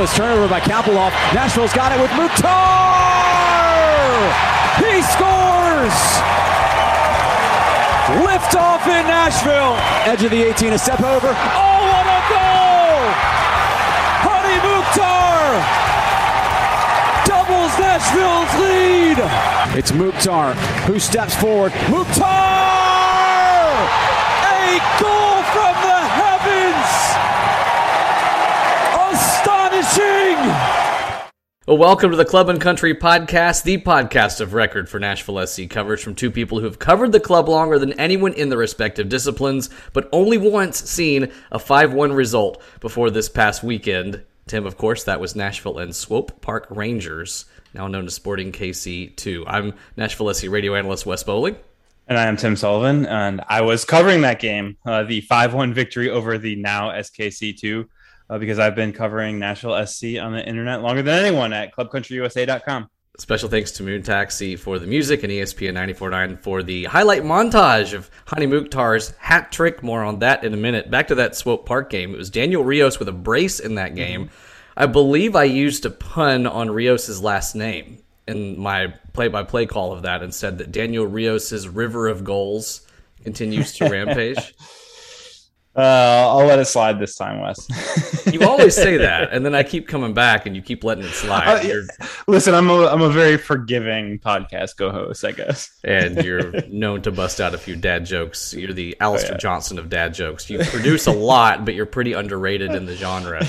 Goalless turnover by Kappelhof. Nashville's got it with Mukhtar! He scores! Lift off in Nashville. Edge of the 18, a step over. Oh, what a goal! Hany Mukhtar doubles Nashville's lead. It's Mukhtar who steps forward. Mukhtar! A goal from the heavens! Astonishing! Well, welcome to the Club and Country Podcast, the podcast of record for Nashville SC coverage from two people who have covered the club longer than anyone in the respective disciplines, but only once seen a 5 1 result before this past weekend. Tim, of course, that was Nashville and Swope Park Rangers, now known as Sporting KC 2. I'm Nashville SC radio analyst Wes Bowling. And I am Tim Sullivan, and I was covering that game, uh, the 5 1 victory over the now SKC2 uh, because I've been covering Nashville SC on the internet longer than anyone at clubcountryusa.com. Special thanks to Moon Taxi for the music and ESPN 94.9 for the highlight montage of Hany Mukhtar's hat trick. More on that in a minute. Back to that Swope Park game. It was Daniel Rios with a brace in that game. Mm-hmm. I believe I used a pun on Rios's last name in my play-by-play call of that and said that Daniel Rios's river of goals continues to rampage. Uh, I'll let it slide this time, Wes. you always say that, and then I keep coming back, and you keep letting it slide. Uh, listen, I'm a I'm a very forgiving podcast co-host, I guess. and you're known to bust out a few dad jokes. You're the Alistair oh, yeah. Johnston of dad jokes. You produce a lot, but you're pretty underrated in the genre.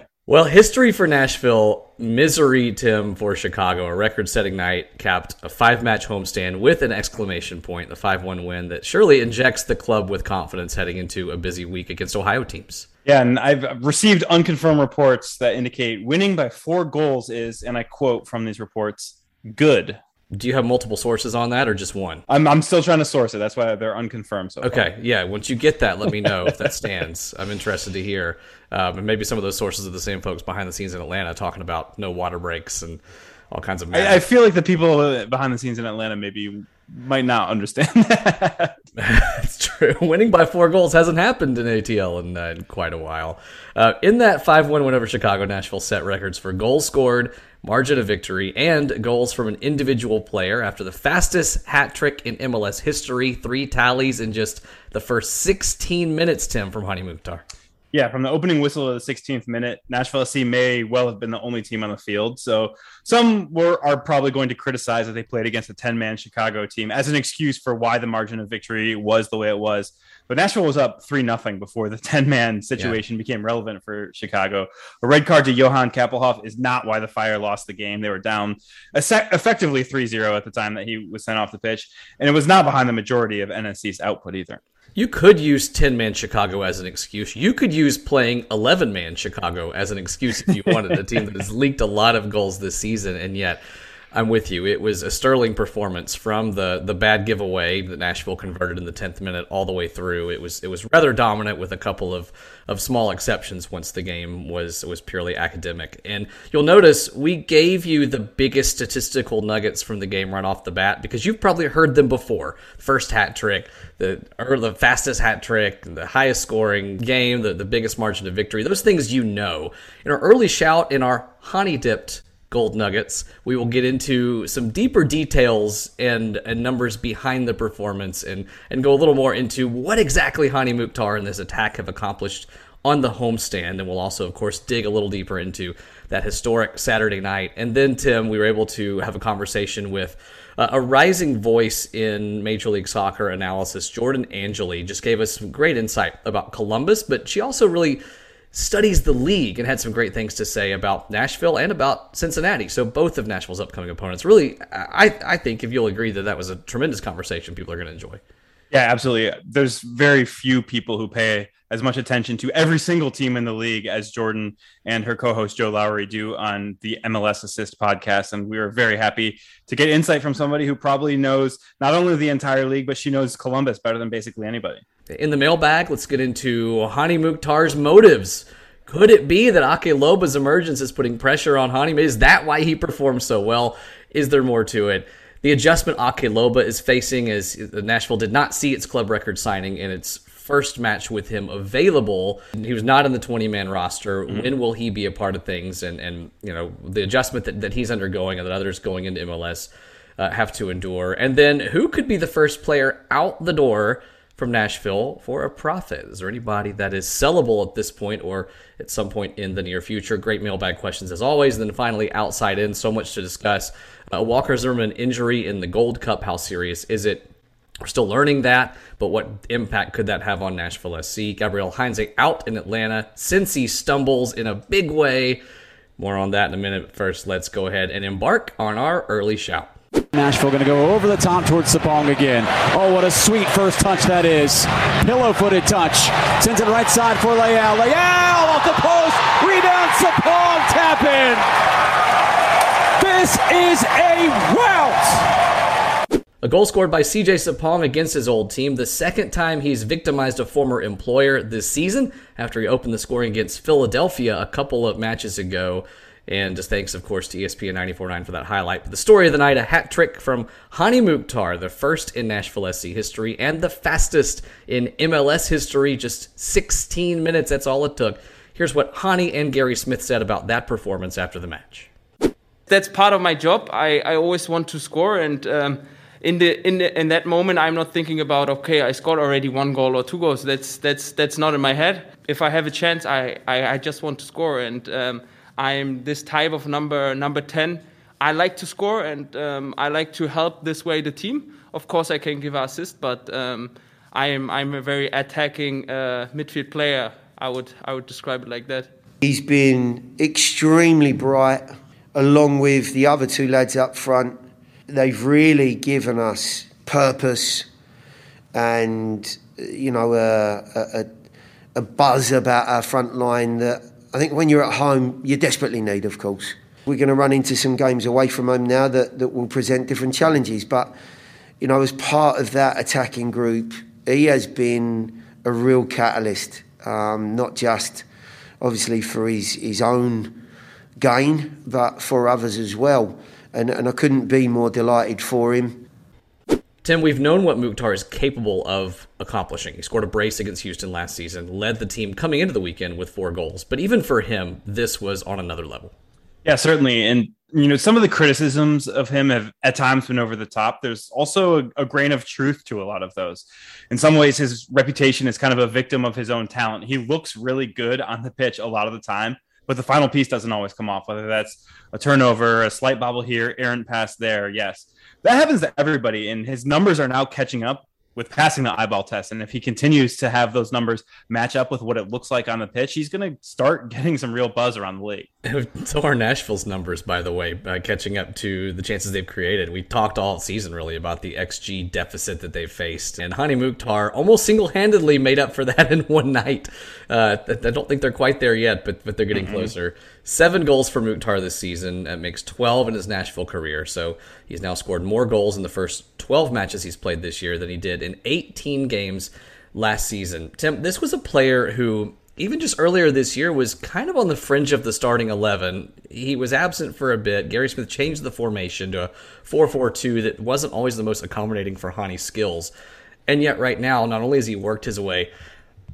Well, history for Nashville, misery, Tim, for Chicago. A record setting night capped a five match homestand with an exclamation point, the 5 1 win that surely injects the club with confidence heading into a busy week against Ohio teams. Yeah, and I've received unconfirmed reports that indicate winning by four goals is, and I quote from these reports, good do you have multiple sources on that or just one? I'm, I'm still trying to source it. That's why they're unconfirmed. So okay, far. yeah. Once you get that, let me know if that stands. I'm interested to hear. Um, and maybe some of those sources are the same folks behind the scenes in Atlanta talking about no water breaks and all kinds of. I, I, feel like the people behind the scenes in Atlanta maybe might not understand that. It's true. Winning by four goals hasn't happened in ATL in, uh, in quite a while. Uh, in that 5 1 win over Chicago, Nashville set records for goals scored margin of victory, and goals from an individual player after the fastest hat trick in MLS history. Three tallies in just the first 16 minutes, Tim, from Hany Mukhtar. Yeah, from the opening whistle of the 16th minute, Nashville SC may well have been the only team on the field. So some were are probably going to criticize that they played against a 10-man Chicago team as an excuse for why the margin of victory was the way it was. But Nashville was up three nothing before the 10-man situation yeah. became relevant for Chicago. A red card to Johan Kappelhof is not why the Fire lost the game. They were down effectively 3-0 at the time that he was sent off the pitch, and it was not behind the majority of NSC's output either. You could use 10 man Chicago as an excuse. You could use playing 11 man Chicago as an excuse if you wanted a team that has leaked a lot of goals this season. And yet, I'm with you. It was a sterling performance from the the bad giveaway that Nashville converted in the 10th minute all the way through. It was it was rather dominant with a couple of of small exceptions once the game was was purely academic. And you'll notice we gave you the biggest statistical nuggets from the game right off the bat because you've probably heard them before. First hat trick, the or the fastest hat trick, the highest scoring game, the, the biggest margin of victory. Those things you know. In our early shout in our honey dipped gold nuggets. We will get into some deeper details and, and numbers behind the performance and, and go a little more into what exactly Hany Mukhtar and this attack have accomplished on the homestand. And we'll also, of course, dig a little deeper into that historic Saturday night. And then, Tim, we were able to have a conversation with uh, a rising voice in Major League Soccer analysis, Jordan Angeli, just gave us some great insight about Columbus, but she also really studies the league and had some great things to say about Nashville and about Cincinnati. So both of Nashville's upcoming opponents. Really, I I think if you'll agree that that was a tremendous conversation, people are going to enjoy. Yeah, absolutely. There's very few people who pay as much attention to every single team in the league as Jordan and her co-host Joe Lowery do on the MLS Assist podcast. And we are very happy to get insight from somebody who probably knows not only the entire league, but she knows Columbus better than basically anybody. In the mailbag, let's get into Hany Mukhtar's motives. Could it be that Ake Loba's emergence is putting pressure on Hany? Is that why he performs so well? Is there more to it? The adjustment Ake Loba is facing as Nashville did not see its club record signing in its first match with him available. He was not in the 20 man roster. Mm-hmm. When will he be a part of things? And, and you know, the adjustment that, that he's undergoing and that others going into MLS uh, have to endure. And then who could be the first player out the door from Nashville for a profit? Is there anybody that is sellable at this point or at some point in the near future? Great mailbag questions as always. And then finally, outside in, so much to discuss. Uh, Walker Zimmerman injury in the Gold Cup. How serious is it? We're still learning that, but what impact could that have on Nashville SC? Gabriel Heinze out in Atlanta since he stumbles in a big way. More on that in a minute. First, let's go ahead and embark on our early shout. Nashville going to go over the top towards Sapong again. Oh, what a sweet first touch that is. Pillow-footed touch. Sends it right side for Leal. Leal off the post. Rebound, Sapong tap in. This is a rout. A goal scored by CJ Sapong against his old team, the second time he's victimized a former employer this season after he opened the scoring against Philadelphia a couple of matches ago. And just thanks, of course, to ESPN 94.9 for that highlight. But the story of the night, a hat trick from Hany Mukhtar, the first in Nashville SC history and the fastest in MLS history, just 16 minutes. That's all it took. Here's what Hany and Gary Smith said about that performance after the match. That's part of my job. I, I always want to score and um, in the in the in that moment I'm not thinking about okay I scored already one goal or two goals that's that's that's not in my head if I have a chance I I, I just want to score and um, I'm this type of number number 10. I like to score and um, I like to help this way the team. Of course, I can give assist, but um, I am I'm a very attacking uh, midfield player. I would I would describe it like that. He's been extremely bright, along with the other two lads up front. They've really given us purpose and you know a, a, a buzz about our front line that I think when you're at home, you desperately need, of course. We're going to run into some games away from home now that, that will present different challenges. But, you know, as part of that attacking group, he has been a real catalyst, um, not just obviously for his, his own gain, but for others as well. And, and I couldn't be more delighted for him. Tim, we've known what Mukhtar is capable of accomplishing. He scored a brace against Houston last season, led the team coming into the weekend with four goals. But even for him, this was on another level. Yeah, certainly. And, you know, some of the criticisms of him have at times been over the top. There's also a, a grain of truth to a lot of those. In some ways, his reputation is kind of a victim of his own talent. He looks really good on the pitch a lot of the time, but the final piece doesn't always come off, whether that's a turnover, a slight bobble here, errant pass there. Yes that happens to everybody, and his numbers are now catching up with passing the eyeball test. And if he continues to have those numbers match up with what it looks like on the pitch, he's going to start getting some real buzz around the league. So are Nashville's numbers, by the way, uh, catching up to the chances they've created. We talked all season really about the XG deficit that they've faced, and Hany Mukhtar almost single-handedly made up for that in one night. Uh, I don't think they're quite there yet, but but they're getting mm-hmm. closer. Seven goals for Mukhtar this season. That makes 12 in his Nashville career. So he's now scored more goals in the first 12 matches he's played this year than he did in 18 games last season. Tim, this was a player who even just earlier this year was kind of on the fringe of the starting 11. He was absent for a bit. Gary Smith changed the formation to a 4-4-2 that wasn't always the most accommodating for Hany's skills. And yet right now, not only has he worked his way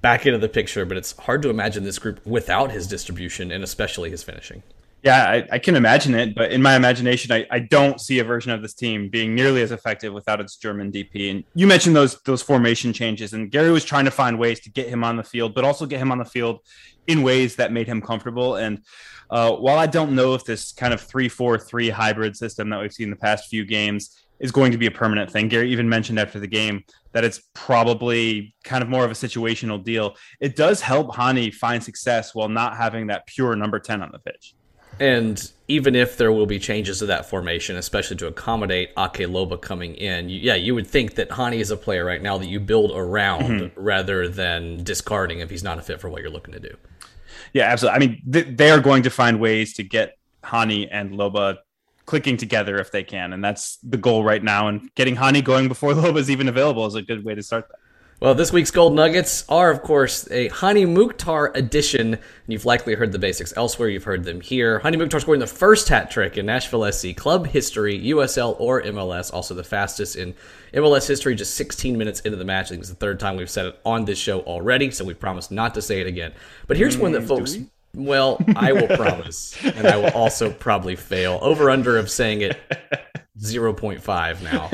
back into the picture, but it's hard to imagine this group without his distribution and especially his finishing. Yeah, I, I, can imagine it, but in my imagination, I, I don't see a version of this team being nearly as effective without its German DP. And you mentioned those those formation changes, and Gary was trying to find ways to get him on the field, but also get him on the field in ways that made him comfortable. And uh, while I don't know if this kind of three four three hybrid system that we've seen in the past few games is going to be a permanent thing, Gary even mentioned after the game that it's probably kind of more of a situational deal. It does help Hany find success while not having that pure number ten on the pitch. And even if there will be changes to that formation, especially to accommodate Ake Loba coming in, you, yeah, you would think that Hany is a player right now that you build around mm-hmm. rather than discarding if he's not a fit for what you're looking to do. Yeah, absolutely. I mean, th- they are going to find ways to get Hany and Loba clicking together if they can, and that's the goal right now. And getting Hany going before Loba is even available is a good way to start that. Well, this week's Gold Nuggets are, of course, a Hany Mukhtar edition. You've likely heard the basics elsewhere. You've heard them here. Hany Mukhtar scoring the first hat trick in Nashville SC club history, USL or MLS. Also the fastest in MLS history, just 16 minutes into the match. I think it's the third time we've said it on this show already, so we promise not to say it again. But here's one that mm, folks. Well, I will promise, and I will also probably fail. Over under of saying it 0.5 now.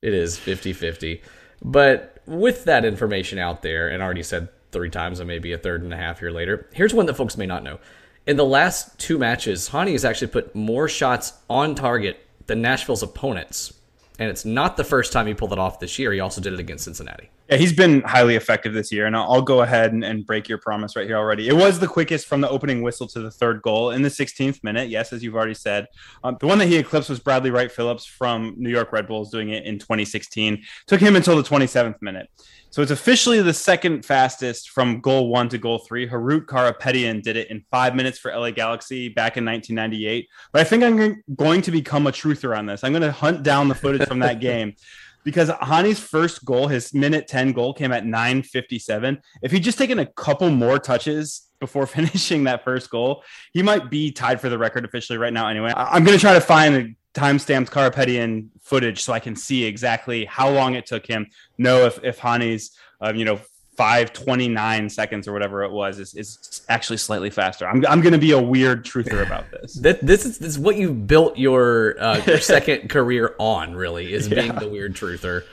It is 50 50. But with that information out there, and already said three times and maybe a third and a half year later, here's one that folks may not know. In the last two matches, Hany has actually put more shots on target than Nashville's opponents. And it's not the first time he pulled it off this year. He also did it against Cincinnati. Yeah, he's been highly effective this year. And I'll go ahead and, and, break your promise right here already. It was the quickest from the opening whistle to the third goal in the 16th minute. Yes, as you've already said. Um, the one that he eclipsed was Bradley Wright Phillips from New York Red Bulls doing it in 2016. Took him until the 27th minute. So it's officially the second fastest from goal one to goal three. Harut Karapetyan did it in five minutes for LA Galaxy back in 1998. But I think I'm going to become a truther on this. I'm going to hunt down the footage from that game because Hany's first goal, his minute 10 goal, came at 9.57. If he'd just taken a couple more touches before finishing that first goal, he might be tied for the record officially right now anyway. I'm going to try to find time-stamped Karapetyan footage so I can see exactly how long it took him. Know if if Hany's um, you know 529 seconds or whatever it was is, is actually slightly faster. I'm, I'm going to be a weird truther about this. that, this, is, this is what you built your, uh, your second career on, really, is yeah. being the weird truther.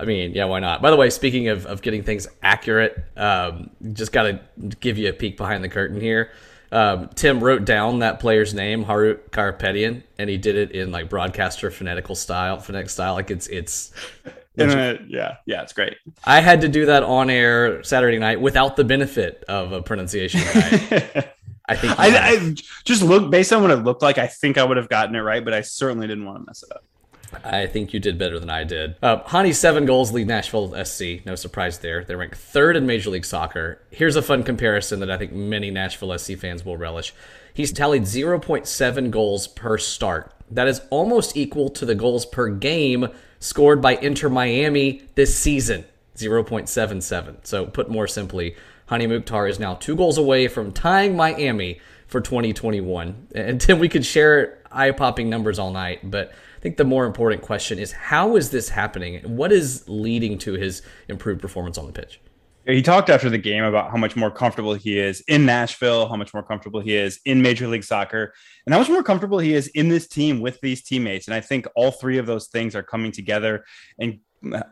I mean, yeah, why not? By the way, speaking of, of getting things accurate, um, just got to give you a peek behind the curtain here. Um, Tim wrote down that player's name, Harut Karpetian, and he did it in like broadcaster phonetical style, phonetic style. Like it's it's. A, yeah, yeah, it's great. I had to do that on air Saturday night without the benefit of a pronunciation guide. I think I, I, just look based on what it looked like. I think I would have gotten it right, but I certainly didn't want to mess it up. I think you did better than I did. Uh, Hany seven goals lead Nashville SC. No surprise there. They rank third in Major League Soccer. Here's a fun comparison that I think many Nashville SC fans will relish. He's tallied 0.7 goals per start. That is almost equal to the goals per game scored by Inter Miami this season. 0.77. So, put more simply, Hany Mukhtar is now two goals away from tying Miami for 2021. And Tim, we could share eye popping numbers all night, but think the more important question is how is this happening? What is leading to his improved performance on the pitch? He talked after the game about how much more comfortable he is in Nashville, how much more comfortable he is in Major League Soccer, and how much more comfortable he is in this team with these teammates. And I think all three of those things are coming together and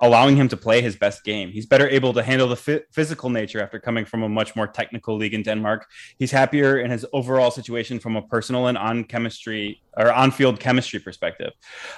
allowing him to play his best game. He's better able to handle the physical nature after coming from a much more technical league in Denmark. He's happier in his overall situation from a personal and on chemistry or on field chemistry perspective.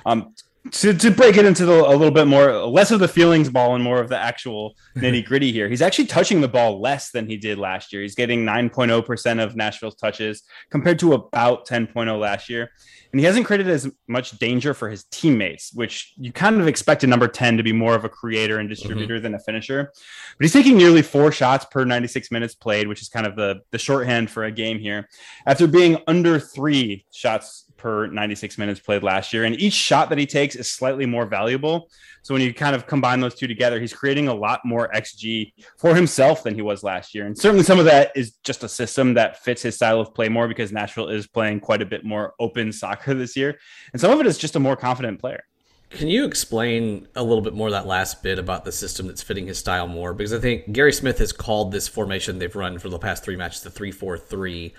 Um, to, to break it into the, a little bit more, less of the feelings ball and more of the actual nitty gritty here. He's actually touching the ball less than he did last year. He's getting 9.0% of Nashville's touches compared to about 10.0 last year. And he hasn't created as much danger for his teammates, which you kind of expect a number 10 to be more of a creator and distributor mm-hmm. than a finisher. But he's taking nearly four shots per 96 minutes played, which is kind of the, the shorthand for a game here, after being under three shots per 96 minutes played last year. And each shot that he takes is slightly more valuable. So when you kind of combine those two together, he's creating a lot more XG for himself than he was last year. And certainly some of that is just a system that fits his style of play more because Nashville is playing quite a bit more open soccer this year. And some of it is just a more confident player. Can you explain a little bit more that last bit about the system that's fitting his style more? Because I think Gary Smith has called this formation they've run for the past three matches the 3 4 3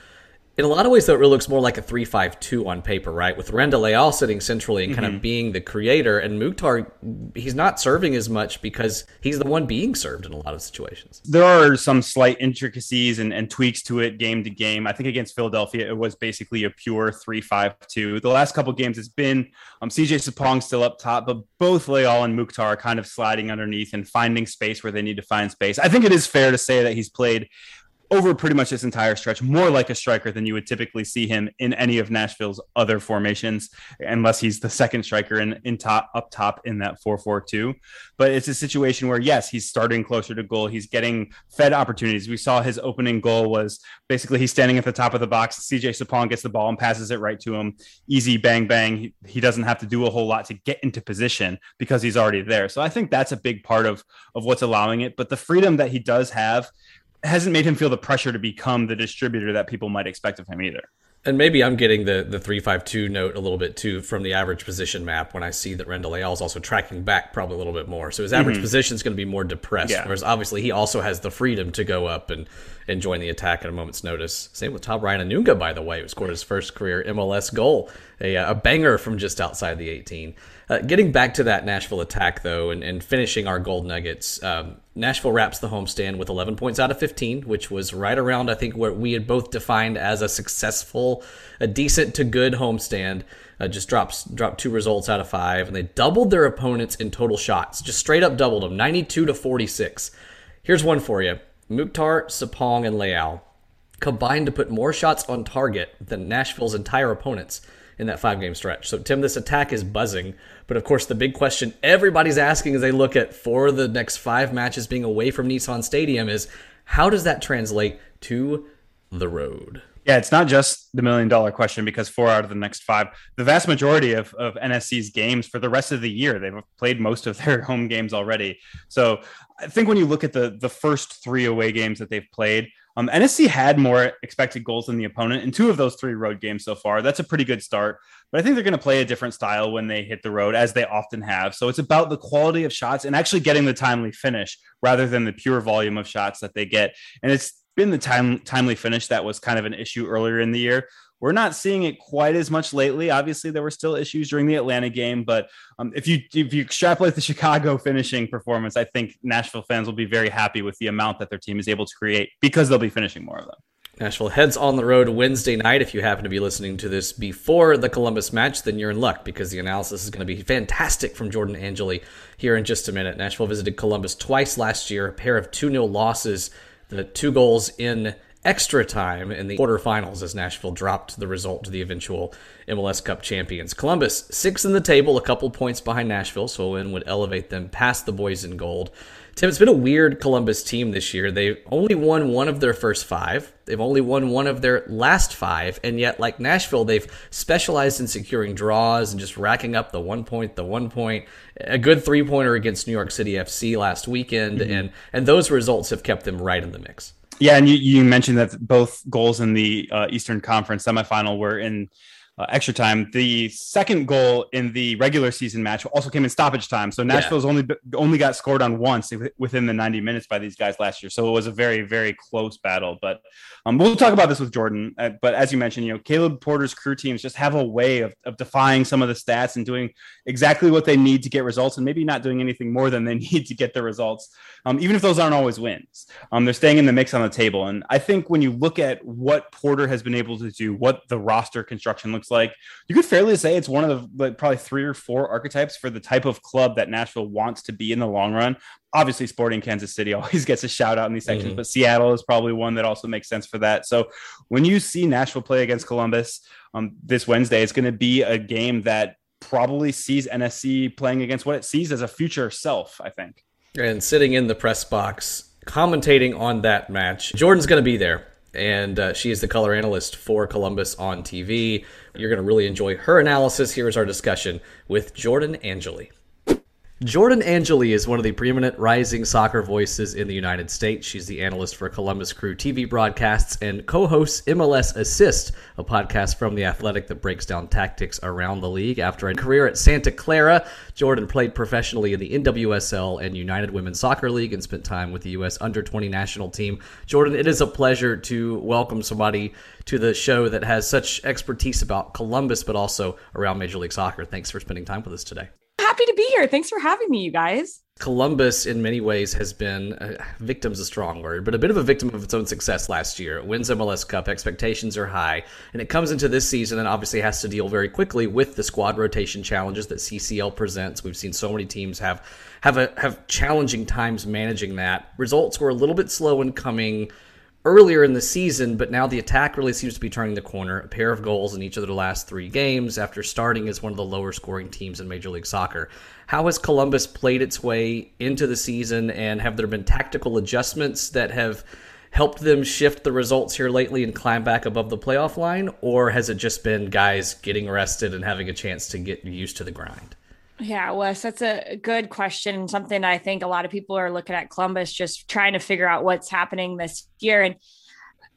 in a lot of ways, though, it really looks more like a three-five-two on paper, right? With Randall Leal sitting centrally and kind mm-hmm. of being the creator, and Mukhtar, he's not serving as much because he's the one being served in a lot of situations. There are some slight intricacies and, and tweaks to it game to game. I think against Philadelphia, it was basically a pure three-five-two. The last couple games, it's been um, CJ Sapong still up top, but both Leal and Mukhtar are kind of sliding underneath and finding space where they need to find space. I think it is fair to say that he's played over pretty much this entire stretch, more like a striker than you would typically see him in any of Nashville's other formations, unless he's the second striker in, in top up top in that 4-4-2. But it's a situation where yes, he's starting closer to goal. He's getting fed opportunities. We saw his opening goal was basically he's standing at the top of the box. CJ Sapong gets the ball and passes it right to him. Easy bang bang. He, he doesn't have to do a whole lot to get into position because he's already there. So I think that's a big part of of what's allowing it. But the freedom that he does have hasn't made him feel the pressure to become the distributor that people might expect of him either. And maybe I'm getting the the three five two note a little bit too from the average position map when I see that Randall Leal is also tracking back probably a little bit more. So his average mm-hmm. position is going to be more depressed. Yeah. Whereas obviously he also has the freedom to go up and, and join the attack at a moment's notice. Same with Tah Brian Anunga, by the way, who scored his first career MLS goal, a, a banger from just outside the 18. Uh, getting back to that Nashville attack, though, and, and finishing our gold nuggets, um, Nashville wraps the homestand with 11 points out of 15, which was right around, I think, what we had both defined as a successful, a decent to good homestand. Uh, just drops dropped two results out of five, and they doubled their opponents in total shots. Just straight up doubled them, 92 to 46. Here's one for you: Mukhtar, Sapong, and Leal combined to put more shots on target than Nashville's entire opponents in that five game stretch. So, Tim, this attack is buzzing. But of course, the big question everybody's asking as they look at for the next five matches being away from Nissan Stadium is how does that translate to the road? Yeah, it's not just the million dollar question because four out of the next five, the vast majority of, of NSC's games for the rest of the year, they've played most of their home games already. So I think when you look at the the first three away games that they've played, um, NSC had more expected goals than the opponent in two of those three road games so far. That's a pretty good start, but I think they're going to play a different style when they hit the road, as they often have. So it's about the quality of shots and actually getting the timely finish rather than the pure volume of shots that they get. And it's been the time timely finish that was kind of an issue earlier in the year. We're not seeing it quite as much lately. Obviously, there were still issues during the Atlanta game, but um, if you if you extrapolate the Chicago finishing performance, I think Nashville fans will be very happy with the amount that their team is able to create because they'll be finishing more of them. Nashville heads on the road Wednesday night. If you happen to be listening to this before the Columbus match, then you're in luck because the analysis is going to be fantastic from Jordan Angeli here in just a minute. Nashville visited Columbus twice last year, a pair of 2 0 losses, the two goals in extra time in the quarterfinals as Nashville dropped the result to the eventual MLS Cup champions. Columbus, six in the table, a couple points behind Nashville, so a win would elevate them past the boys in gold. Tim, it's been a weird Columbus team this year. They've only won one of their first five. They've only won one of their last five. And yet, like Nashville, they've specialized in securing draws and just racking up the one point, the one point, a good three pointer against New York City FC last weekend. Mm-hmm. And, and those results have kept them right in the mix. Yeah, and you, you mentioned that both goals in the uh, Eastern Conference semifinal were in uh, extra time. The second goal in the regular season match also came in stoppage time. So Nashville's yeah. only only got scored on once within the 90 minutes by these guys last year. So it was a very very close battle. But um, we'll talk about this with Jordan. Uh, but as you mentioned, you know Caleb Porter's crew teams just have a way of, of defying some of the stats and doing exactly what they need to get results, and maybe not doing anything more than they need to get the results, um, even if those aren't always wins. Um, they're staying in the mix on the table. And I think when you look at what Porter has been able to do, what the roster construction looks looks like. You could fairly say it's one of the like, probably three or four archetypes for the type of club that Nashville wants to be in the long run. Obviously, Sporting Kansas City always gets a shout out in these sections, mm-hmm. but Seattle is probably one that also makes sense for that. So when you see Nashville play against Columbus um, this Wednesday, it's going to be a game that probably sees NSC playing against what it sees as a future self, I think. And sitting in the press box, commentating on that match, Jordan's going to be there and uh, she is the color analyst for Columbus on TV. You're going to really enjoy her analysis. Here's our discussion with Jordan Angeli. Jordan Angeli is one of the preeminent rising soccer voices in the United States. She's the analyst for Columbus Crew TV broadcasts and co hosts MLS Assist, a podcast from The Athletic that breaks down tactics around the league. After a career at Santa Clara, Jordan played professionally in the NWSL and United Women's Soccer League and spent time with the U.S. Under 20 national team. Jordan, it is a pleasure to welcome somebody to the show that has such expertise about Columbus, but also around Major League Soccer. Thanks for spending time with us today happy to be here. Thanks for having me, you guys. Columbus, in many ways, has been uh, victim's a strong word, but a bit of a victim of its own success last year. It wins MLS Cup, expectations are high, and it comes into this season and obviously has to deal very quickly with the squad rotation challenges that CCL presents. We've seen so many teams have have a have challenging times managing that. Results were a little bit slow in coming earlier in the season, but now the attack really seems to be turning the corner. A pair of goals in each of their last three games after starting as one of the lower scoring teams in Major League Soccer. How has Columbus played its way into the season, and have there been tactical adjustments that have helped them shift the results here lately and climb back above the playoff line, or has it just been guys getting rested and having a chance to get used to the grind? Yeah, Wes, that's a good question. Something I think a lot of people are looking at Columbus, just trying to figure out what's happening this year. And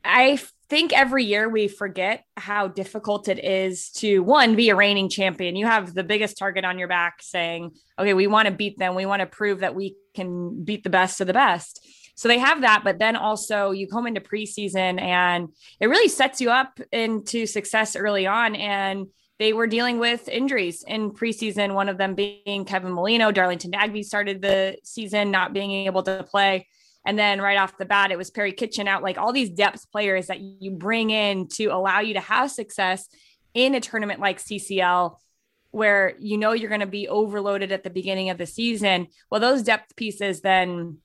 I think every year we forget how difficult it is to one be a reigning champion. You have the biggest target on your back saying, okay, we want to beat them. We want to prove that we can beat the best of the best. So they have that, but then also you come into preseason and it really sets you up into success early on. And they were dealing with injuries in preseason, one of them being Kevin Molino. Darlington Nagbe started the season not being able to play. And then right off the bat, it was Perry Kitchen out, like all these depth players that you bring in to allow you to have success in a tournament like CCL, where you know you're going to be overloaded at the beginning of the season. Well, those depth pieces then.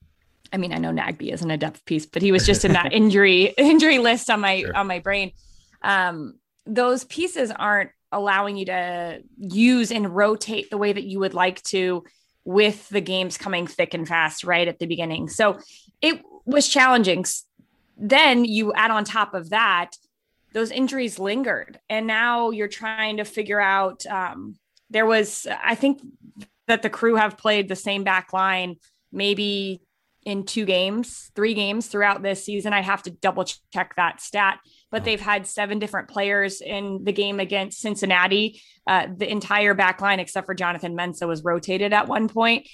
I mean, I know Nagbe isn't a depth piece, but he was just in that injury injury list on my sure. on my brain. Um, those pieces aren't allowing you to use and rotate the way that you would like to with the games coming thick and fast right at the beginning. So it was challenging. Then you add on top of that, those injuries lingered. And now you're trying to figure out um, there was, I think that the crew have played the same back line maybe in two games, three games throughout this season. I have to double check that stat, but they've had seven different players in the game against Cincinnati. Uh, the entire back line, except for Jonathan Mensah, was rotated at one point.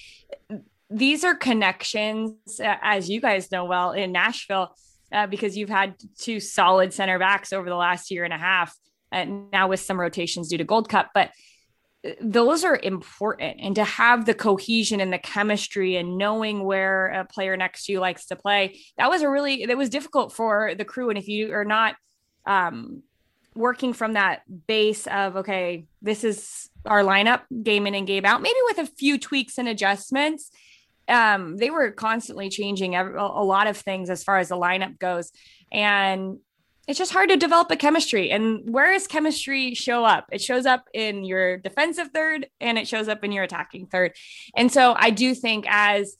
These are connections, uh, as you guys know well, in Nashville, uh, because you've had two solid center backs over the last year and a half, and now with some rotations due to Gold Cup. But those are important and to have the cohesion and the chemistry and knowing where a player next to you likes to play that was a really that was difficult for the crew and if you are not um, working from that base of okay this is our lineup game in and game out maybe with a few tweaks and adjustments um, they were constantly changing a lot of things as far as the lineup goes and it's just hard to develop a chemistry. And where does chemistry show up? It shows up in your defensive third and it shows up in your attacking third. And so I do think as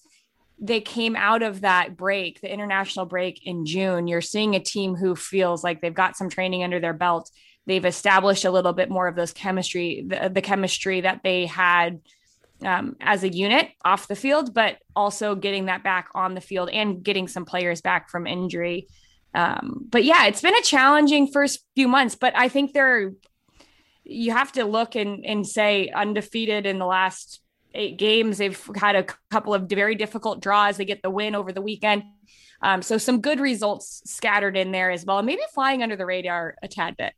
they came out of that break, the international break in June, you're seeing a team who feels like they've got some training under their belt. They've established a little bit more of those chemistry, the, the chemistry that they had um, as a unit off the field, but also getting that back on the field and getting some players back from injury. Um, but yeah, it's been a challenging first few months, but I think they're you have to look and, and say undefeated in the last eight games. They've had a couple of very difficult draws. They get the win over the weekend. Um, so some good results scattered in there as well, maybe flying under the radar a tad bit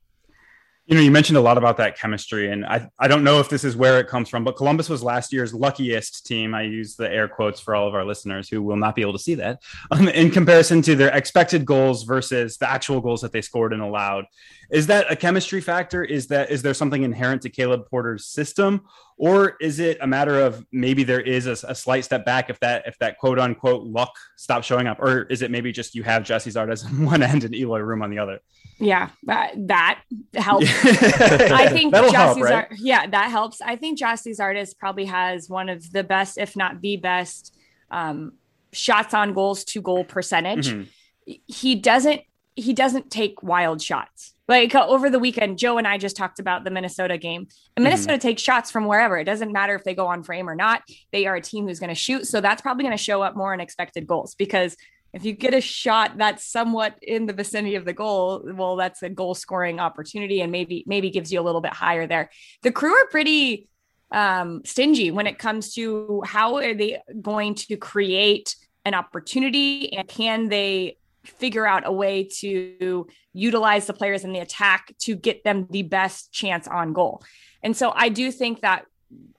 you know, you mentioned a lot about that chemistry, and I, I don't know if this is where it comes from, but Columbus was last year's luckiest team. I use the air quotes for all of our listeners who will not be able to see that um, in comparison to their expected goals versus the actual goals that they scored and allowed. Is that a chemistry factor? Is that is there something inherent to Caleb Porter's system, or is it a matter of maybe there is a, a slight step back if that if that quote unquote luck stops showing up, or is it maybe just you have Gyasi Zardes on one end and Eloy Room on the other? Yeah, that, that helps. I think Gyasi help, right? yeah, that helps. I think Gyasi Zardes probably has one of the best, if not the best, um, shots on goals to goal percentage. Mm-hmm. He doesn't he doesn't take wild shots. Like uh, over the weekend, Joe and I just talked about the Minnesota game. And mm-hmm. Minnesota mm-hmm. takes shots from wherever. It doesn't matter if they go on frame or not. They are a team who's going to shoot. So that's probably going to show up more in expected goals because if you get a shot that's somewhat in the vicinity of the goal, well, that's a goal scoring opportunity and maybe maybe gives you a little bit higher there. The crew are pretty um, stingy when it comes to how are they going to create an opportunity and can they figure out a way to utilize the players in the attack to get them the best chance on goal. And so I do think that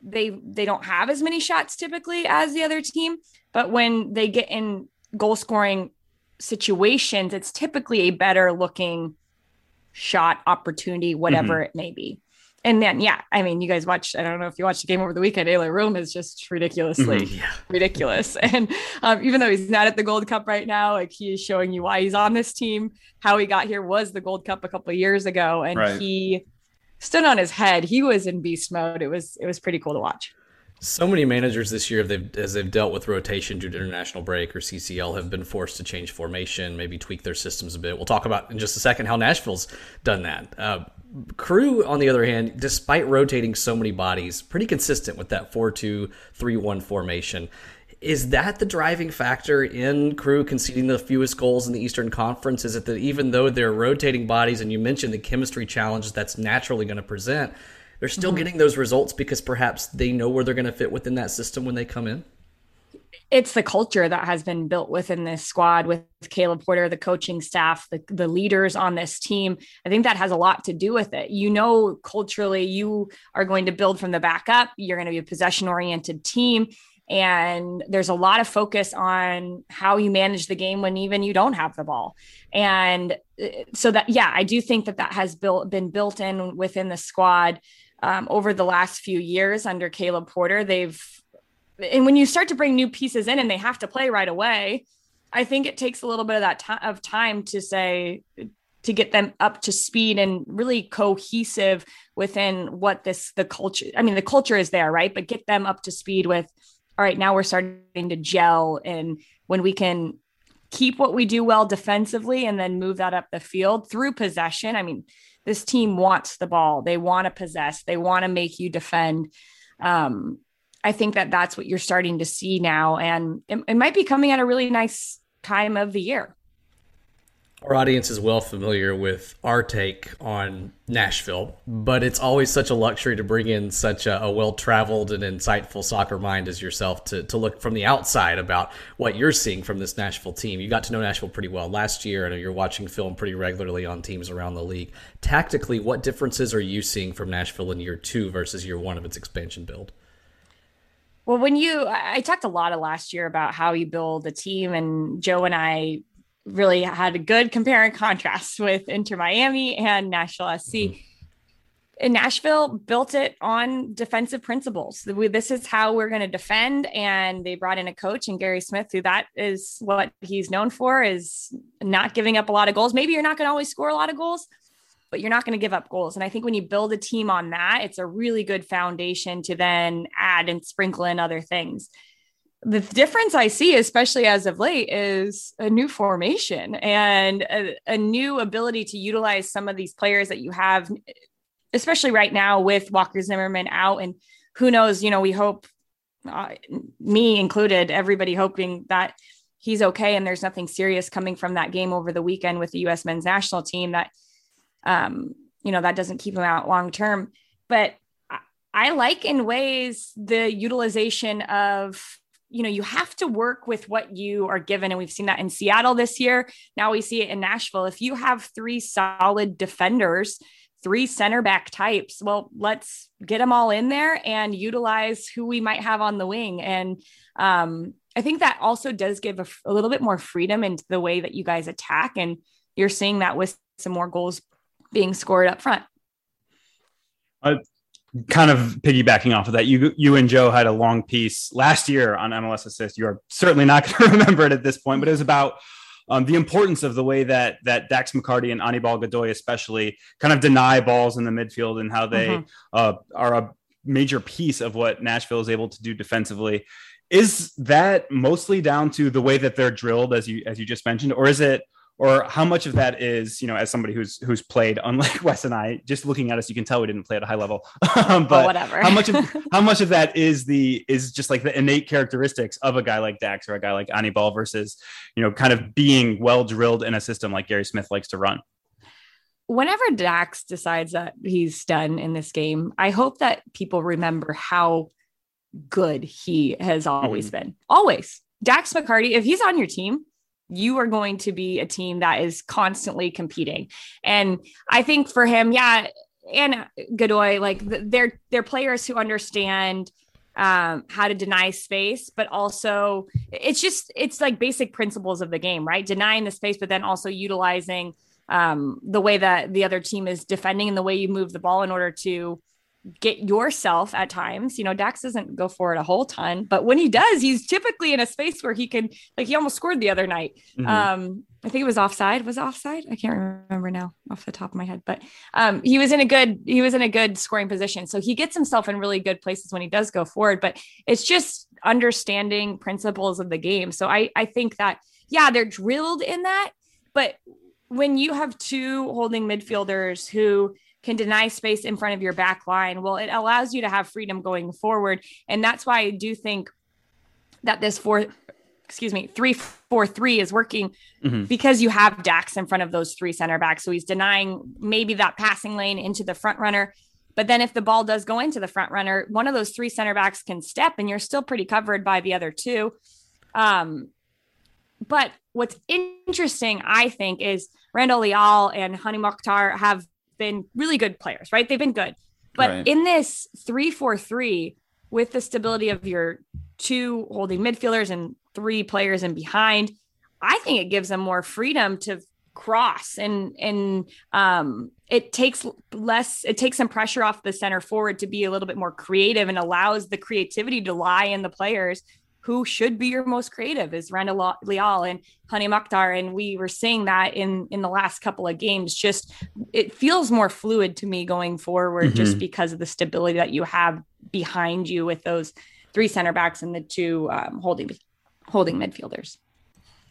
they they don't have as many shots typically as the other team, but when they get in goal scoring situations, it's typically a better looking shot opportunity, whatever mm-hmm. it may be. And then yeah, I mean, you guys watch. I don't know if you watched the game over the weekend. Eloy Room is just ridiculously Mm-hmm. Yeah. ridiculous. And um, even though he's not at the Gold Cup right now, like he is showing you why he's on this team. How he got here was the Gold Cup a couple of years ago, and Right. he stood on his head. He was in beast mode. It was it was pretty cool to watch. So many managers this year, they've, as they've dealt with rotation due to international break or CCL, have been forced to change formation, maybe tweak their systems a bit. We'll talk about in just a second how Nashville's done that. Uh, Crew, on the other hand, despite rotating so many bodies, pretty consistent with that 4 2 3 1 formation. Is that the driving factor in Crew conceding the fewest goals in the Eastern Conference? Is it that even though they're rotating bodies, and you mentioned the chemistry challenges that's naturally going to present, they're still mm-hmm. getting those results because perhaps they know where they're going to fit within that system when they come in? It's the culture that has been built within this squad with Caleb Porter, the coaching staff, the, the leaders on this team. I think that has a lot to do with it. You know, culturally, you are going to build from the back up. You're going to be a possession oriented team. And there's a lot of focus on how you manage the game when even you don't have the ball. And uh, so that, yeah, I do think that that has built, been built in within the squad um, over the last few years under Caleb Porter. They've and when you start to bring new pieces in and they have to play right away, I think it takes a little bit of that time of time to say to get them up to speed and really cohesive within what this the culture. I mean, the culture is there, right? But get them up to speed with. All right, now we're starting to gel, and when we can keep what we do well defensively and then move that up the field through possession. I mean, this team wants the ball. They want to possess. They want to make you defend. Um, I think that that's what you're starting to see now, and it, it, might be coming at a really nice time of the year. Our audience is well familiar with our take on Nashville, but it's always such a luxury to bring in such a, a well traveled and insightful soccer mind as yourself to, to look from the outside about what you're seeing from this Nashville team. You got to know Nashville pretty well last year, and you're watching film pretty regularly on teams around the league. Tactically, what differences are you seeing from Nashville in year two versus year one of its expansion build? Well, when you, I talked a lot of last year about how you build a team, and Joe and I really had a good compare and contrast with Inter Miami and Nashville SC. Mm-hmm. In Nashville, built it on defensive principles. This is how we're going to defend, and they brought in a coach and Gary Smith, who that is what he's known for, is not giving up a lot of goals. Maybe you're not going to always score a lot of goals, but you're not going to give up goals. And I think when you build a team on that, it's a really good foundation to then add and sprinkle in other things. The difference I see, especially as of late, is a new formation and a, a new ability to utilize some of these players that you have, especially right now with Walker Zimmerman out. And who knows, you know, we hope, uh, me included, everybody hoping that he's okay and there's nothing serious coming from that game over the weekend with the U.S. men's national team that um, you know, that doesn't keep them out long term. But I, like in ways the utilization of, you know, you have to work with what you are given. And we've seen that in Seattle this year. Now we see it in Nashville. If you have three solid defenders, three center back types, well, let's get them all in there and utilize who we might have on the wing. And um, I think that also does give a, a little bit more freedom into the way that you guys attack. And you're seeing that with some more goals being scored up front. Uh, kind of piggybacking off of that, you you and Joe had a long piece last year on MLS Assist. You are certainly not going to remember it at this point, but it was about um, the importance of the way that that Dax McCarty and Anibal Godoy especially kind of deny balls in the midfield and how they mm-hmm. uh, are a major piece of what Nashville is able to do defensively. Is that mostly down to the way that they're drilled, as you as you just mentioned, or is it or how much of that is you know as somebody who's who's played unlike wes and i just looking at us you can tell we didn't play at a high level. But oh, whatever. how much of how much of that is the is just like the innate characteristics of a guy like dax or a guy like anibal versus you know kind of being well drilled in a system like gary smith likes to run? Whenever dax decides that he's done in this game i hope that people remember how good he has always mm-hmm. been. Always. Dax mccarty if he's on your team you are going to be a team that is constantly competing. And I think for him, yeah, and Godoy, like they're they're players who understand um, how to deny space, but also it's just it's like basic principles of the game, right? Denying the space, but then also utilizing um, the way that the other team is defending and the way you move the ball in order to get yourself at times. You know, Dax doesn't go for it a whole ton, but when he does, he's typically in a space where he can, like, he almost scored the other night. Mm-hmm. Um, I think it was offside. Was offside? I can't remember now off the top of my head, but um, he was in a good he was in a good scoring position. So he gets himself in really good places when he does go forward. But it's just understanding principles of the game. So I I think that yeah, they're drilled in that, but when you have two holding midfielders who can deny space in front of your back line, well, it allows you to have freedom going forward. And that's why I do think that this four, excuse me, three, four, three is working mm-hmm. because you have Dax in front of those three center backs. So he's denying maybe that passing lane into the front runner. But then if the ball does go into the front runner, one of those three center backs can step and you're still pretty covered by the other two. Um, but what's interesting, I think, is Randall Leal and Hany Mukhtar have been really good players, right? They've been good. But right. in this 3 4 3, with the stability of your two holding midfielders and three players in behind, I think it gives them more freedom to cross and and um it takes less it takes some pressure off the center forward to be a little bit more creative and allows the creativity to lie in the players who should be your most creative is Randall Leal and Hany Mukhtar. And we were seeing that in in the last couple of games. Just it feels more fluid to me going forward, mm-hmm. just because of the stability that you have behind you with those three center backs and the two um, holding holding midfielders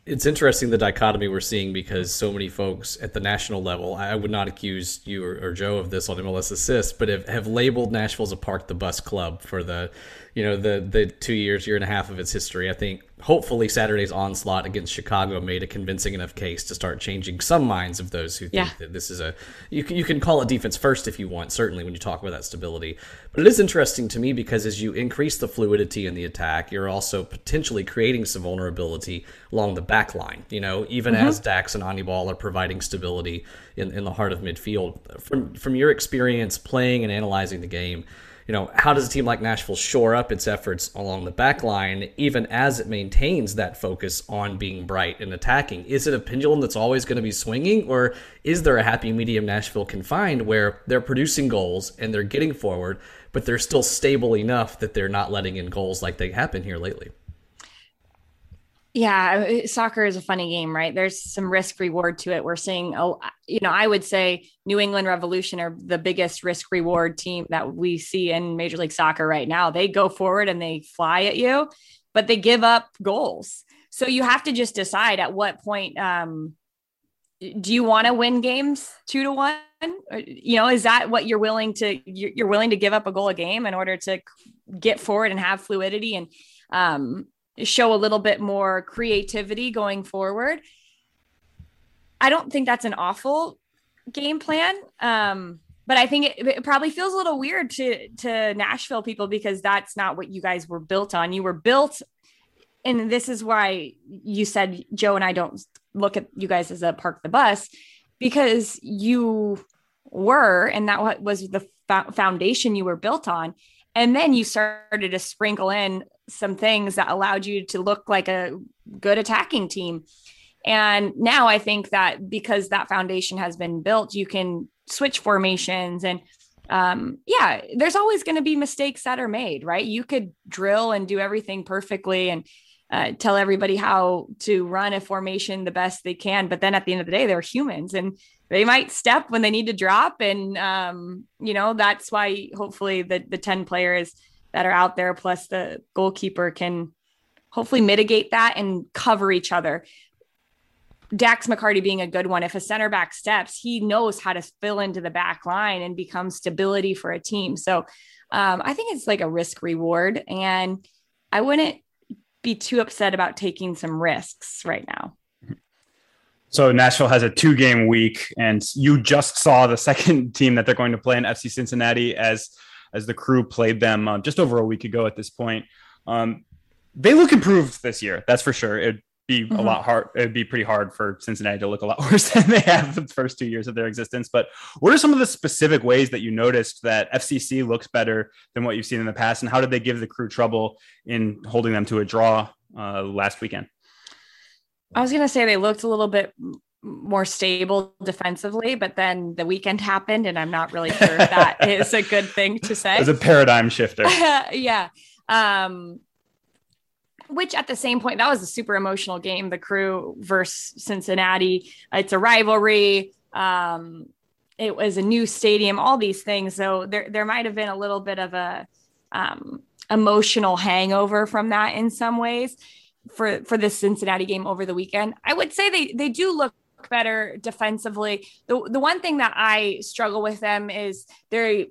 it's interesting the dichotomy we're seeing because so many folks at the national level, I would not accuse you or, or Joe of this on MLS Assist, but have, have labeled Nashville as a park the bus club for the, you know, the the two years, year and a half of its history. I think hopefully Saturday's onslaught against Chicago made a convincing enough case to start changing some minds of those who think yeah. that this is a you can, you can call it defense first if you want certainly when you talk about that stability but it is interesting to me because as you increase the fluidity in the attack you're also potentially creating some vulnerability along the back line you know even mm-hmm. as Dax and Anibal are providing stability in, in the heart of midfield from from your experience playing and analyzing the game you know, how does a team like Nashville shore up its efforts along the back line, even as it maintains that focus on being bright and attacking? Is it a pendulum that's always going to be swinging, or is there a happy medium Nashville can find where they're producing goals and they're getting forward, but they're still stable enough that they're not letting in goals like they have been here lately? Yeah, soccer is a funny game, right? There's some risk reward to it. We're seeing, oh, you know, I would say New England Revolution are the biggest risk reward team that we see in Major League Soccer right now. They go forward and they fly at you, but they give up goals. So you have to just decide at what point um, do you want to win games two to one? You know, is that what you're willing to you're willing to give up a goal a game in order to get forward and have fluidity and um, show a little bit more creativity going forward. I don't think that's an awful game plan. Um, but I think it, it, probably feels a little weird to to Nashville people because that's not what you guys were built on. You were built, and this is why you said Joe and I don't look at you guys as a park the bus because you were, and that was the foundation you were built on. And then you started to sprinkle in some things that allowed you to look like a good attacking team. And now I think that because that foundation has been built, you can switch formations and um, yeah, there's always going to be mistakes that are made, right? You could drill and do everything perfectly and uh, tell everybody how to run a formation the best they can. But then at the end of the day, they're humans and they might step when they need to drop. And, um, you know, that's why hopefully the, the 10 players that are out there, plus the goalkeeper can hopefully mitigate that and cover each other. Dax McCarty being a good one. If a center back steps, he knows how to fill into the back line and become stability for a team. So um, I think it's like a risk reward. And I wouldn't be too upset about taking some risks right now. So Nashville has a two game week, and you just saw the second team that they're going to play in FC Cincinnati as as the crew played them uh, just over a week ago at this point. Um, they look improved this year, that's for sure. It'd be mm-hmm. a lot hard. It'd be pretty hard for Cincinnati to look a lot worse than they have the first two years of their existence. But what are some of the specific ways that you noticed that FCC looks better than what you've seen in the past, and how did they give the crew trouble in holding them to a draw uh, last weekend? I was gonna say they looked a little bit more stable defensively, but then the weekend happened, and I'm not really sure if that is a good thing to say. It's a paradigm shifter. yeah. Um, which at the same point, that was a super emotional game. The crew versus Cincinnati. It's a rivalry. Um, it was a new stadium, all these things. So there, there might have been a little bit of a um, emotional hangover from that in some ways for for this Cincinnati game over the weekend. I would say they they do look better defensively. The the one thing that I struggle with them is they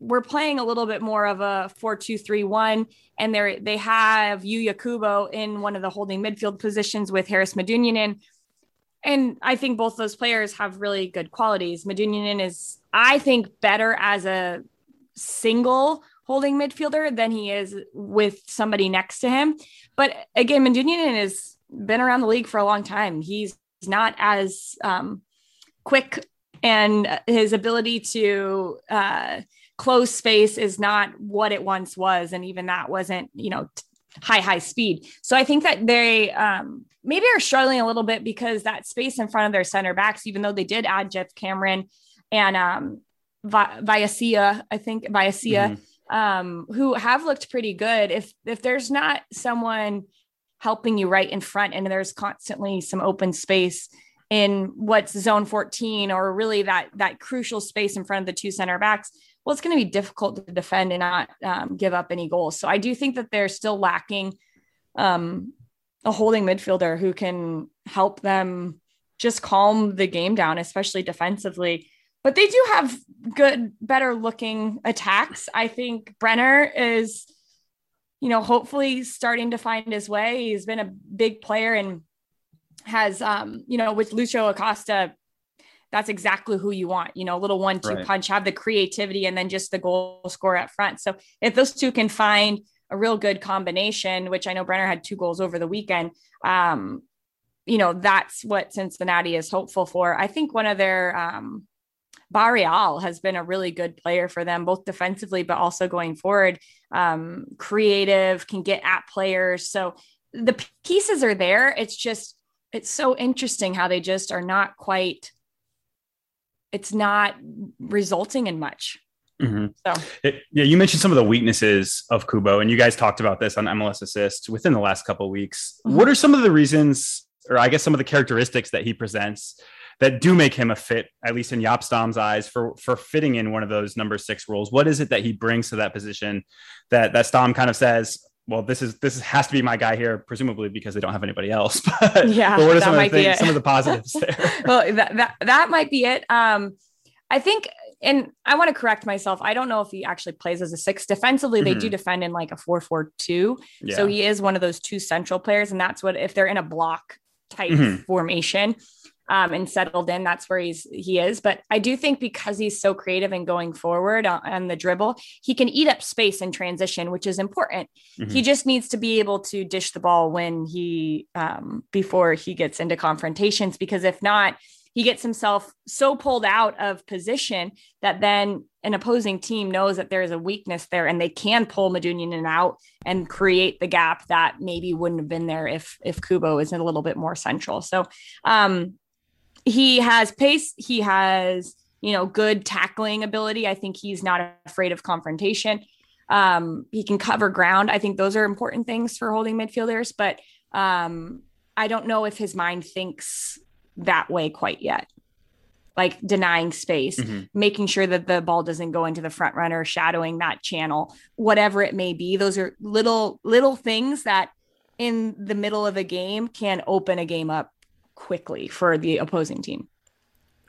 we're playing a little bit more of a 4-2-3-1 and they they have Yuya Kubo in one of the holding midfield positions with Haris Medunjanin. And I think both those players have really good qualities. Medunjanin is, I think, better as a single holding midfielder than he is with somebody next to him. But again, Medunjanin has been around the league for a long time. He's not as um, quick, and his ability to uh, close space is not what it once was. And even that wasn't, you know, high, high speed. So I think that they um, maybe are struggling a little bit because that space in front of their center backs, even though they did add Geoff Cameron and um, Vi- Viacia, I think Viacia. Mm-hmm um, who have looked pretty good. If if there's not someone helping you right in front, and there's constantly some open space in what's zone 14 or really that that crucial space in front of the two center backs. Well it's going to be difficult to defend and not um, give up any goals. So i do think that they're still lacking um, a holding midfielder who can help them just calm the game down especially defensively. But they do have good, better looking attacks. I think Brenner is, you know, hopefully starting to find his way. He's been a big player and has, um, you know, with Lucho Acosta, that's exactly who you want, you know, a little one two right. punch, have the creativity and then just the goal score up front. So if those two can find a real good combination, which I know Brenner had two goals over the weekend, um, you know, that's what Cincinnati is hopeful for. I think one of their, um, Barreal has been a really good player for them, both defensively, but also going forward. Um, creative, can get at players. So the pieces are there. It's just, it's so interesting how they just are not quite, it's not resulting in much. Mm-hmm. So, it, yeah, you mentioned some of the weaknesses of Kubo, and you guys talked about this on MLS Assist within the last couple weeks. Mm-hmm. What are some of the reasons, or I guess some of the characteristics that he presents that do make him a fit, at least in Jaap Stam's eyes, for for fitting in one of those number six roles? What is it that he brings to that position that that Stam kind of says, well, this is this has to be my guy here, presumably because they don't have anybody else. But, yeah, but what are some of the things, some of the positives there? well, that, that that might be it. Um, I think, and I want to correct myself. I don't know if he actually plays as a six. Defensively, they mm-hmm. do defend in like a four-four-two. Yeah. So he is one of those two central players, and that's what if they're in a block type mm-hmm. formation um, and settled in. That's where he's he is. But I do think because he's so creative and going forward on, on, the dribble, he can eat up space in transition, which is important. Mm-hmm. He just needs to be able to dish the ball when he um, before he gets into confrontations, because if not, he gets himself so pulled out of position that then an opposing team knows that there is a weakness there and they can pull Medunjanin out and create the gap that maybe wouldn't have been there if if Kubo is a little bit more central. So um he has pace. He has, you know, good tackling ability. I think he's not afraid of confrontation. Um, he can cover ground. I think those are important things for holding midfielders, but um, I don't know if his mind thinks that way quite yet. Like denying space, mm-hmm. making sure that the ball doesn't go into the front runner, shadowing that channel, whatever it may be. Those are little little things that in the middle of a game can open a game up quickly for the opposing team.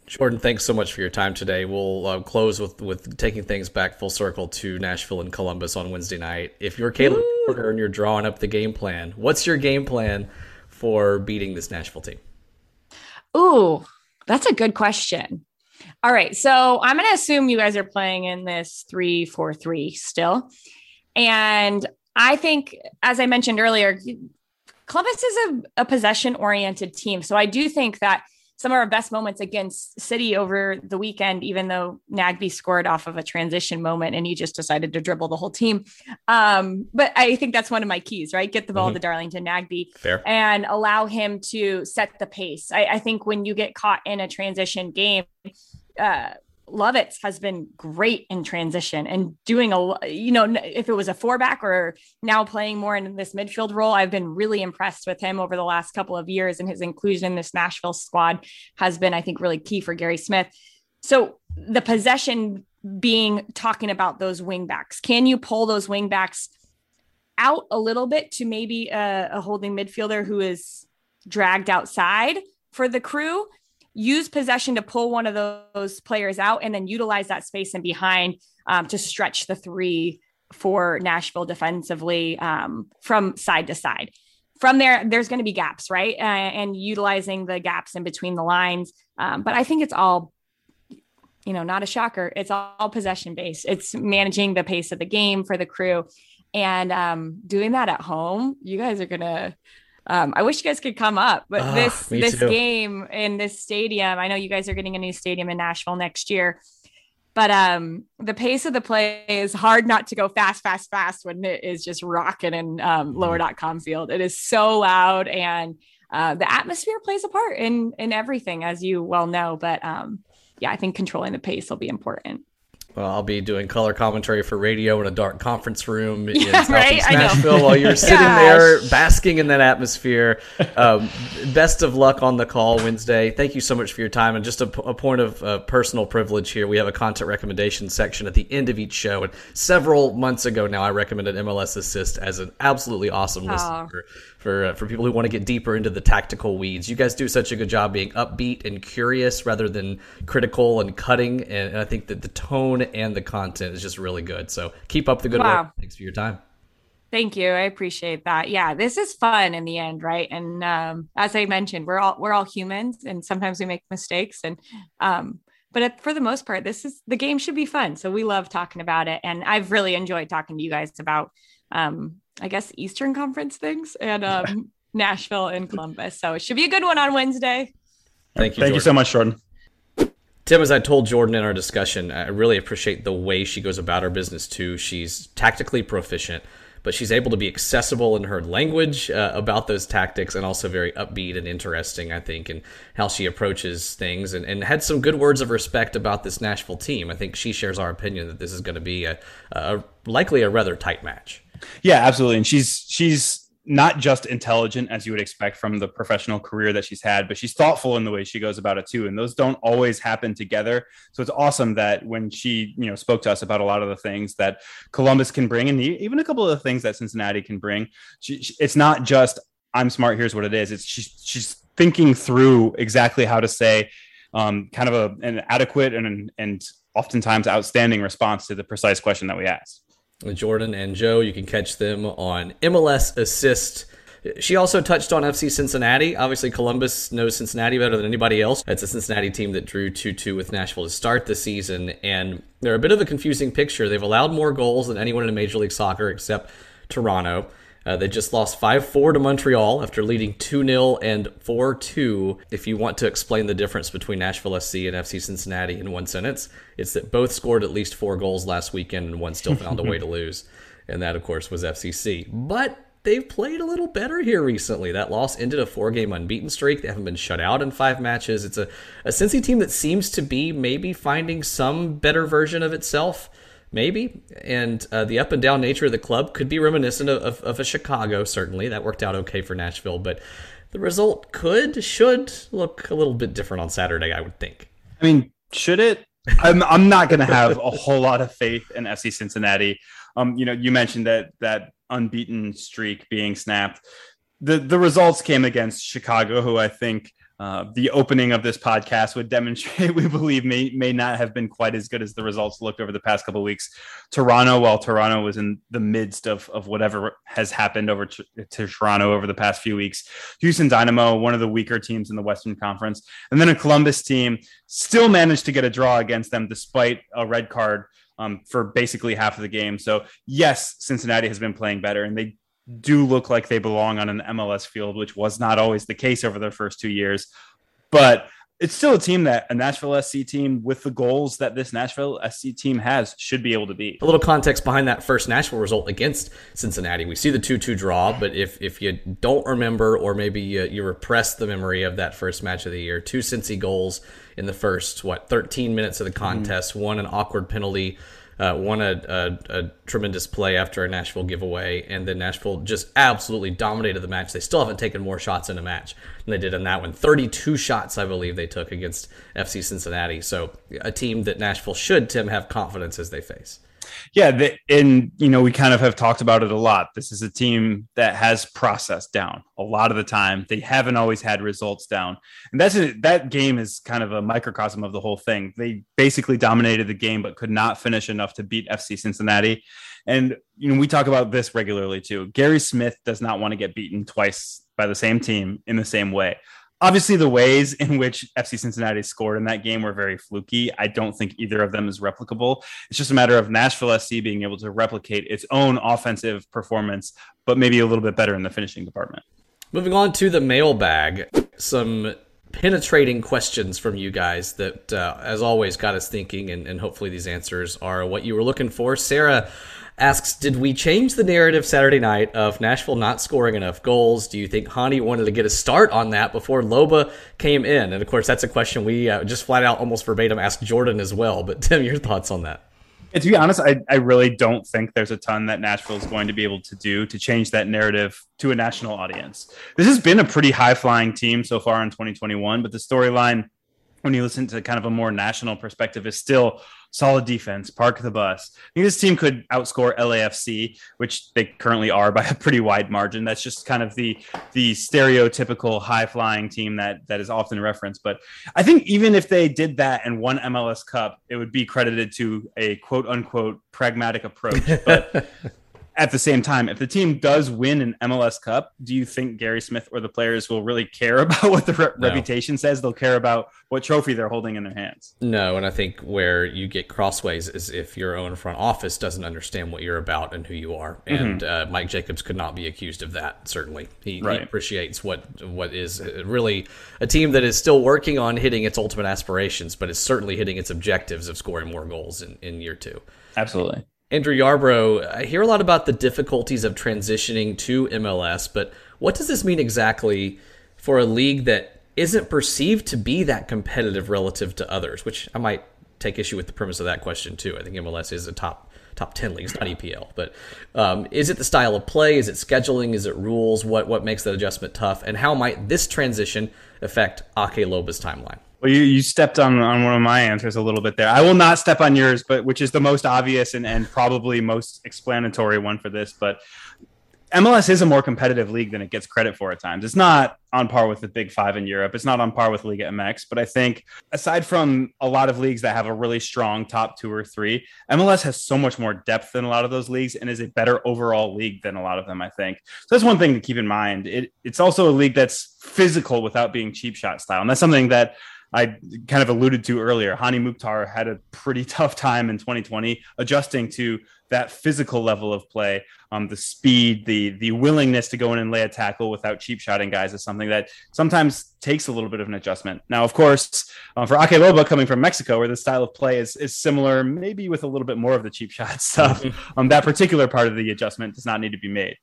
Jordan, thanks so much for your time today. We'll uh, close with with taking things back full circle to Nashville and Columbus on Wednesday night. If you're Caleb Porter and you're drawing up the game plan, what's your game plan for beating this Nashville team? Ooh, that's a good question. All right, so I'm going to assume you guys are playing in this three four three still, and I think, as I mentioned earlier, Columbus is a, a possession oriented team. So I do think that some of our best moments against City over the weekend, even though Nagbe scored off of a transition moment and he just decided to dribble the whole team. Um, but I think that's one of my keys, right? Get the ball mm-hmm. to Darlington Nagbe Fair. and allow him to set the pace. I, I think when you get caught in a transition game, uh, Lovitz has been great in transition and doing a, you know, if it was a four back or now playing more in this midfield role, I've been really impressed with him over the last couple of years. And his inclusion in this Nashville squad has been, I think, really key for Gary Smith. So the possession being talking about those wing backs, can you pull those wing backs out a little bit to maybe a, a holding midfielder who is dragged outside for the crew? Use possession to pull one of those players out and then utilize that space and behind um, to stretch the three for Nashville defensively um, from side to side. From there, there's going to be gaps, right? Uh, and utilizing the gaps in between the lines. Um, but I think it's all, you know, not a shocker. It's all possession based. It's managing the pace of the game for the crew and um, doing that at home. You guys are going to um, I wish you guys could come up, but oh, this this too. game in this stadium, I know you guys are getting a new stadium in Nashville next year, but um, the pace of the play is hard not to go fast, fast, fast when it is just rocking in um, mm-hmm. lower.com field. It is so loud and uh, the atmosphere plays a part in in everything, as you well know. But um, yeah, I think controlling the pace will be important. Well, I'll be doing color commentary for radio in a dark conference room in yeah, Southeast right? Nashville while you're sitting there basking in that atmosphere. Um, best of luck on the call Wednesday. Thank you so much for your time. And just a, a point of uh, personal privilege here, we have a content recommendation section at the end of each show. And several months ago now, I recommended MLS Assist as an absolutely awesome listener for, for, uh, for people who want to get deeper into the tactical weeds. You guys do such a good job being upbeat and curious rather than critical and cutting. And, and I think that the tone and the content is just really good. So keep up the good wow. work. Thanks for your time. Thank you. I appreciate that. Yeah, this is fun in the end, right? And um, as I mentioned, we're all we're all humans, and sometimes we make mistakes. And um, but for the most part, this is the game should be fun. So we love talking about it, and I've really enjoyed talking to you guys about, um, I guess, Eastern Conference things and um, Nashville and Columbus. So it should be a good one on Wednesday. Thank you. Thank Jordan. you so much, Jordan. Tim, as I told Jordan in our discussion, I really appreciate the way she goes about her business too. She's tactically proficient, but she's able to be accessible in her language uh, about those tactics and also very upbeat and interesting, I think, in how she approaches things and, and had some good words of respect about this Nashville team. I think she shares our opinion that this is going to be a, a likely a rather tight match. Yeah, absolutely. And she's she's not just intelligent as you would expect from the professional career that she's had, but she's thoughtful in the way she goes about it too. And those don't always happen together. So it's awesome that when she, you know, spoke to us about a lot of the things that Columbus can bring, and even a couple of the things that Cincinnati can bring, she, she, it's not just I'm smart. Here's what it is. It's she's she's thinking through exactly how to say um, kind of a, an adequate and and oftentimes outstanding response to the precise question that we asked. Jordan and Joe. You can catch them on MLS Assist. She also touched on FC Cincinnati. Obviously, Columbus knows Cincinnati better than anybody else. It's a Cincinnati team that drew 2 2 with Nashville to start the season, and they're a bit of a confusing picture. They've allowed more goals than anyone in Major League Soccer except Toronto. Uh, they just lost 5 4 to Montreal after leading 2 0 and 4 2. If you want to explain the difference between Nashville SC and FC Cincinnati in one sentence, it's that both scored at least four goals last weekend and one still found a way to lose. And that, of course, was FCC. But they've played a little better here recently. That loss ended a four game unbeaten streak. They haven't been shut out in five matches. It's a, a Cincy team that seems to be maybe finding some better version of itself maybe. And uh, the up and down nature of the club could be reminiscent of, of, of, a Chicago, certainly. That worked out okay for Nashville, but the result could, should look a little bit different on Saturday, I would think. I mean, should it? I'm, I'm not going to have a whole lot of faith in FC Cincinnati. Um, you know, you mentioned that that unbeaten streak being snapped. The the results came against Chicago, who I think uh, the opening of this podcast would demonstrate we believe may may not have been quite as good as the results looked over the past couple weeks. Toronto, while Toronto was in the midst of of whatever has happened over to, to, Toronto over the past few weeks, Houston Dynamo, one of the weaker teams in the Western Conference, and then a Columbus team still managed to get a draw against them despite a red card. Um, for basically half of the game. So, yes, Cincinnati has been playing better, and they do look like they belong on an MLS field, which was not always the case over their first two years. But it's still a team that a Nashville SC team with the goals that this Nashville SC team has should be able to beat. A little context behind that first Nashville result against Cincinnati. We see the 2 2 draw, but if, if you don't remember, or maybe you, you repress the memory of that first match of the year, two Cincy goals in the first, what, 13 minutes of the contest, mm-hmm. one an awkward penalty uh, won a, a, a, tremendous play after a Nashville giveaway, and then Nashville just absolutely dominated the match. They still haven't taken more shots in a match than they did in that one. 32 shots, I believe, they took against FC Cincinnati. So a team that Nashville should, Tim, have confidence as they face. Yeah, the, and you know we kind of have talked about it a lot. This is a team that has process down a lot of the time. They haven't always had results down, and that's a, that game is kind of a microcosm of the whole thing. They basically dominated the game, but could not finish enough to beat FC Cincinnati. And you know we talk about this regularly too. Gary Smith does not want to get beaten twice by the same team in the same way obviously the ways in which FC Cincinnati scored in that game were very fluky. I don't think either of them is replicable. It's just a matter of Nashville SC being able to replicate its own offensive performance, but maybe a little bit better in the finishing department. Moving on to the mailbag, some penetrating questions from you guys that, uh, as always, got us thinking, and, and hopefully these answers are what you were looking for. Sarah asks, did we change the narrative Saturday night of Nashville not scoring enough goals? Do you think Hany wanted to get a start on that before Loba came in? And of course, that's a question we uh, just flat out, almost verbatim, asked Jordan as well. But Tim, your thoughts on that? And to be honest, I, I really don't think there's a ton that Nashville is going to be able to do to change that narrative to a national audience. This has been a pretty high flying team so far in 2021, but the storyline when you listen to kind of a more national perspective is still solid defense, park the bus. I think this team could outscore LAFC, which they currently are by a pretty wide margin. That's just kind of the the stereotypical high flying team that that is often referenced. But I think even if they did that and won MLS Cup, it would be credited to a quote unquote pragmatic approach. But at the same time, if the team does win an MLS Cup, do you think Gary Smith or the players will really care about what the re- no. reputation says? They'll care about what trophy they're holding in their hands. No, and I think where you get crossways is if your own front office doesn't understand what you're about and who you are. Mm-hmm. And mm-hmm. uh, Mike Jacobs could not be accused of that. Certainly, he, right. he appreciates what what is really a team that is still working on hitting its ultimate aspirations, but is certainly hitting its objectives of scoring more goals in, in year two. Absolutely. Andrew Yarbrough, I hear a lot about the difficulties of transitioning to MLS, but what does this mean exactly for a league that isn't perceived to be that competitive relative to others? Which I might take issue with the premise of that question too. I think MLS is a top top 10 league, it's not EPL. But um, is it the style of play? Is it scheduling? Is it rules? What, what makes that adjustment tough? And how might this transition affect Ake Loba's timeline? Well, you, you stepped on, on one of my answers a little bit there. I will not step on yours, but which is the most obvious and, and probably most explanatory one for this. But MLS is a more competitive league than it gets credit for at times. It's not on par with the Big Five in Europe. It's not on par with Liga MX. But I think aside from a lot of leagues that have a really strong top two or three, MLS has so much more depth than a lot of those leagues and is a better overall league than a lot of them. I think so. That's one thing to keep in mind. It, it's also a league that's physical without being cheap shot style, and that's something that I kind of alluded to earlier, Hany Mukhtar had a pretty tough time in 2020 adjusting to that physical level of play. Um, the speed, the the willingness to go in and lay a tackle without cheap shotting guys is something that sometimes takes a little bit of an adjustment. Now, of course, uh, for Ake Loba coming from Mexico, where the style of play is is similar, maybe with a little bit more of the cheap shot stuff, mm-hmm. um, that particular part of the adjustment does not need to be made.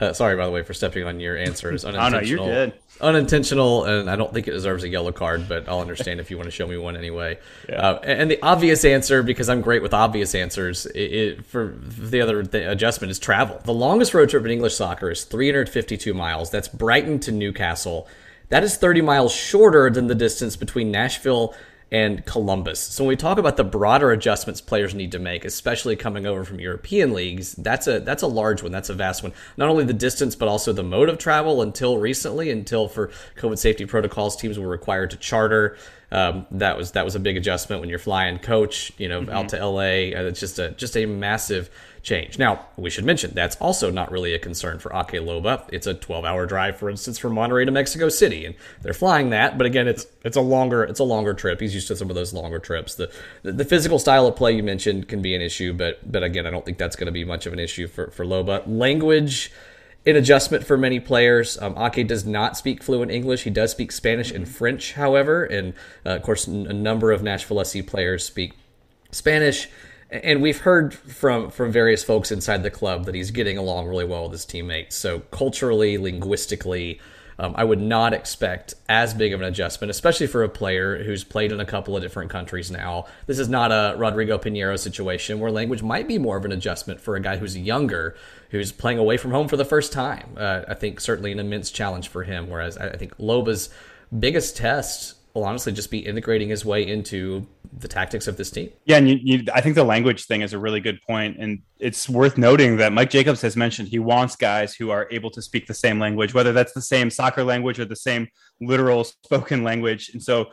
Uh, sorry, by the way, for stepping on your answer. answers. Unintentional. oh, no, you're good. Unintentional, and I don't think it deserves a yellow card, but I'll understand if you want to show me one anyway. Yeah. Uh, and the obvious answer, because I'm great with obvious answers, it, it, for the other th- adjustment is travel. The longest road trip in English soccer is 352 miles. That's Brighton to Newcastle. That is 30 miles shorter than the distance between Nashville and Columbus. So when we talk about the broader adjustments players need to make, especially coming over from European leagues, that's a that's a large one. That's a vast one. Not only the distance, but also the mode of travel. Until recently, until for COVID safety protocols, teams were required to charter. Um, that was that was a big adjustment when you're flying coach, you know, mm-hmm. out to LA. Uh, it's just a just a massive change. Now, we should mention that's also not really a concern for Ake Loba. It's a 12-hour drive, for instance, from Monterrey to Mexico City, and they're flying that. But again, it's it's a longer it's a longer trip. He's used to some of those longer trips. The the, the physical style of play you mentioned can be an issue, but but again, I don't think that's going to be much of an issue for for Loba. Language an adjustment for many players. Um, Ake does not speak fluent English. He does speak Spanish and French, however, and uh, of course, a number of Nashville SC players speak Spanish. And we've heard from from various folks inside the club that he's getting along really well with his teammates. So culturally, linguistically, um, I would not expect as big of an adjustment, especially for a player who's played in a couple of different countries now. This is not a Rodrigo Pinheiro situation where language might be more of an adjustment for a guy who's younger, who's playing away from home for the first time. Uh, I think certainly an immense challenge for him. Whereas I think Loba's biggest test will honestly just be integrating his way into the tactics of this team. Yeah, and you, you, I think the language thing is a really good point, and it's worth noting that Mike Jacobs has mentioned he wants guys who are able to speak the same language, whether that's the same soccer language or the same literal spoken language. And so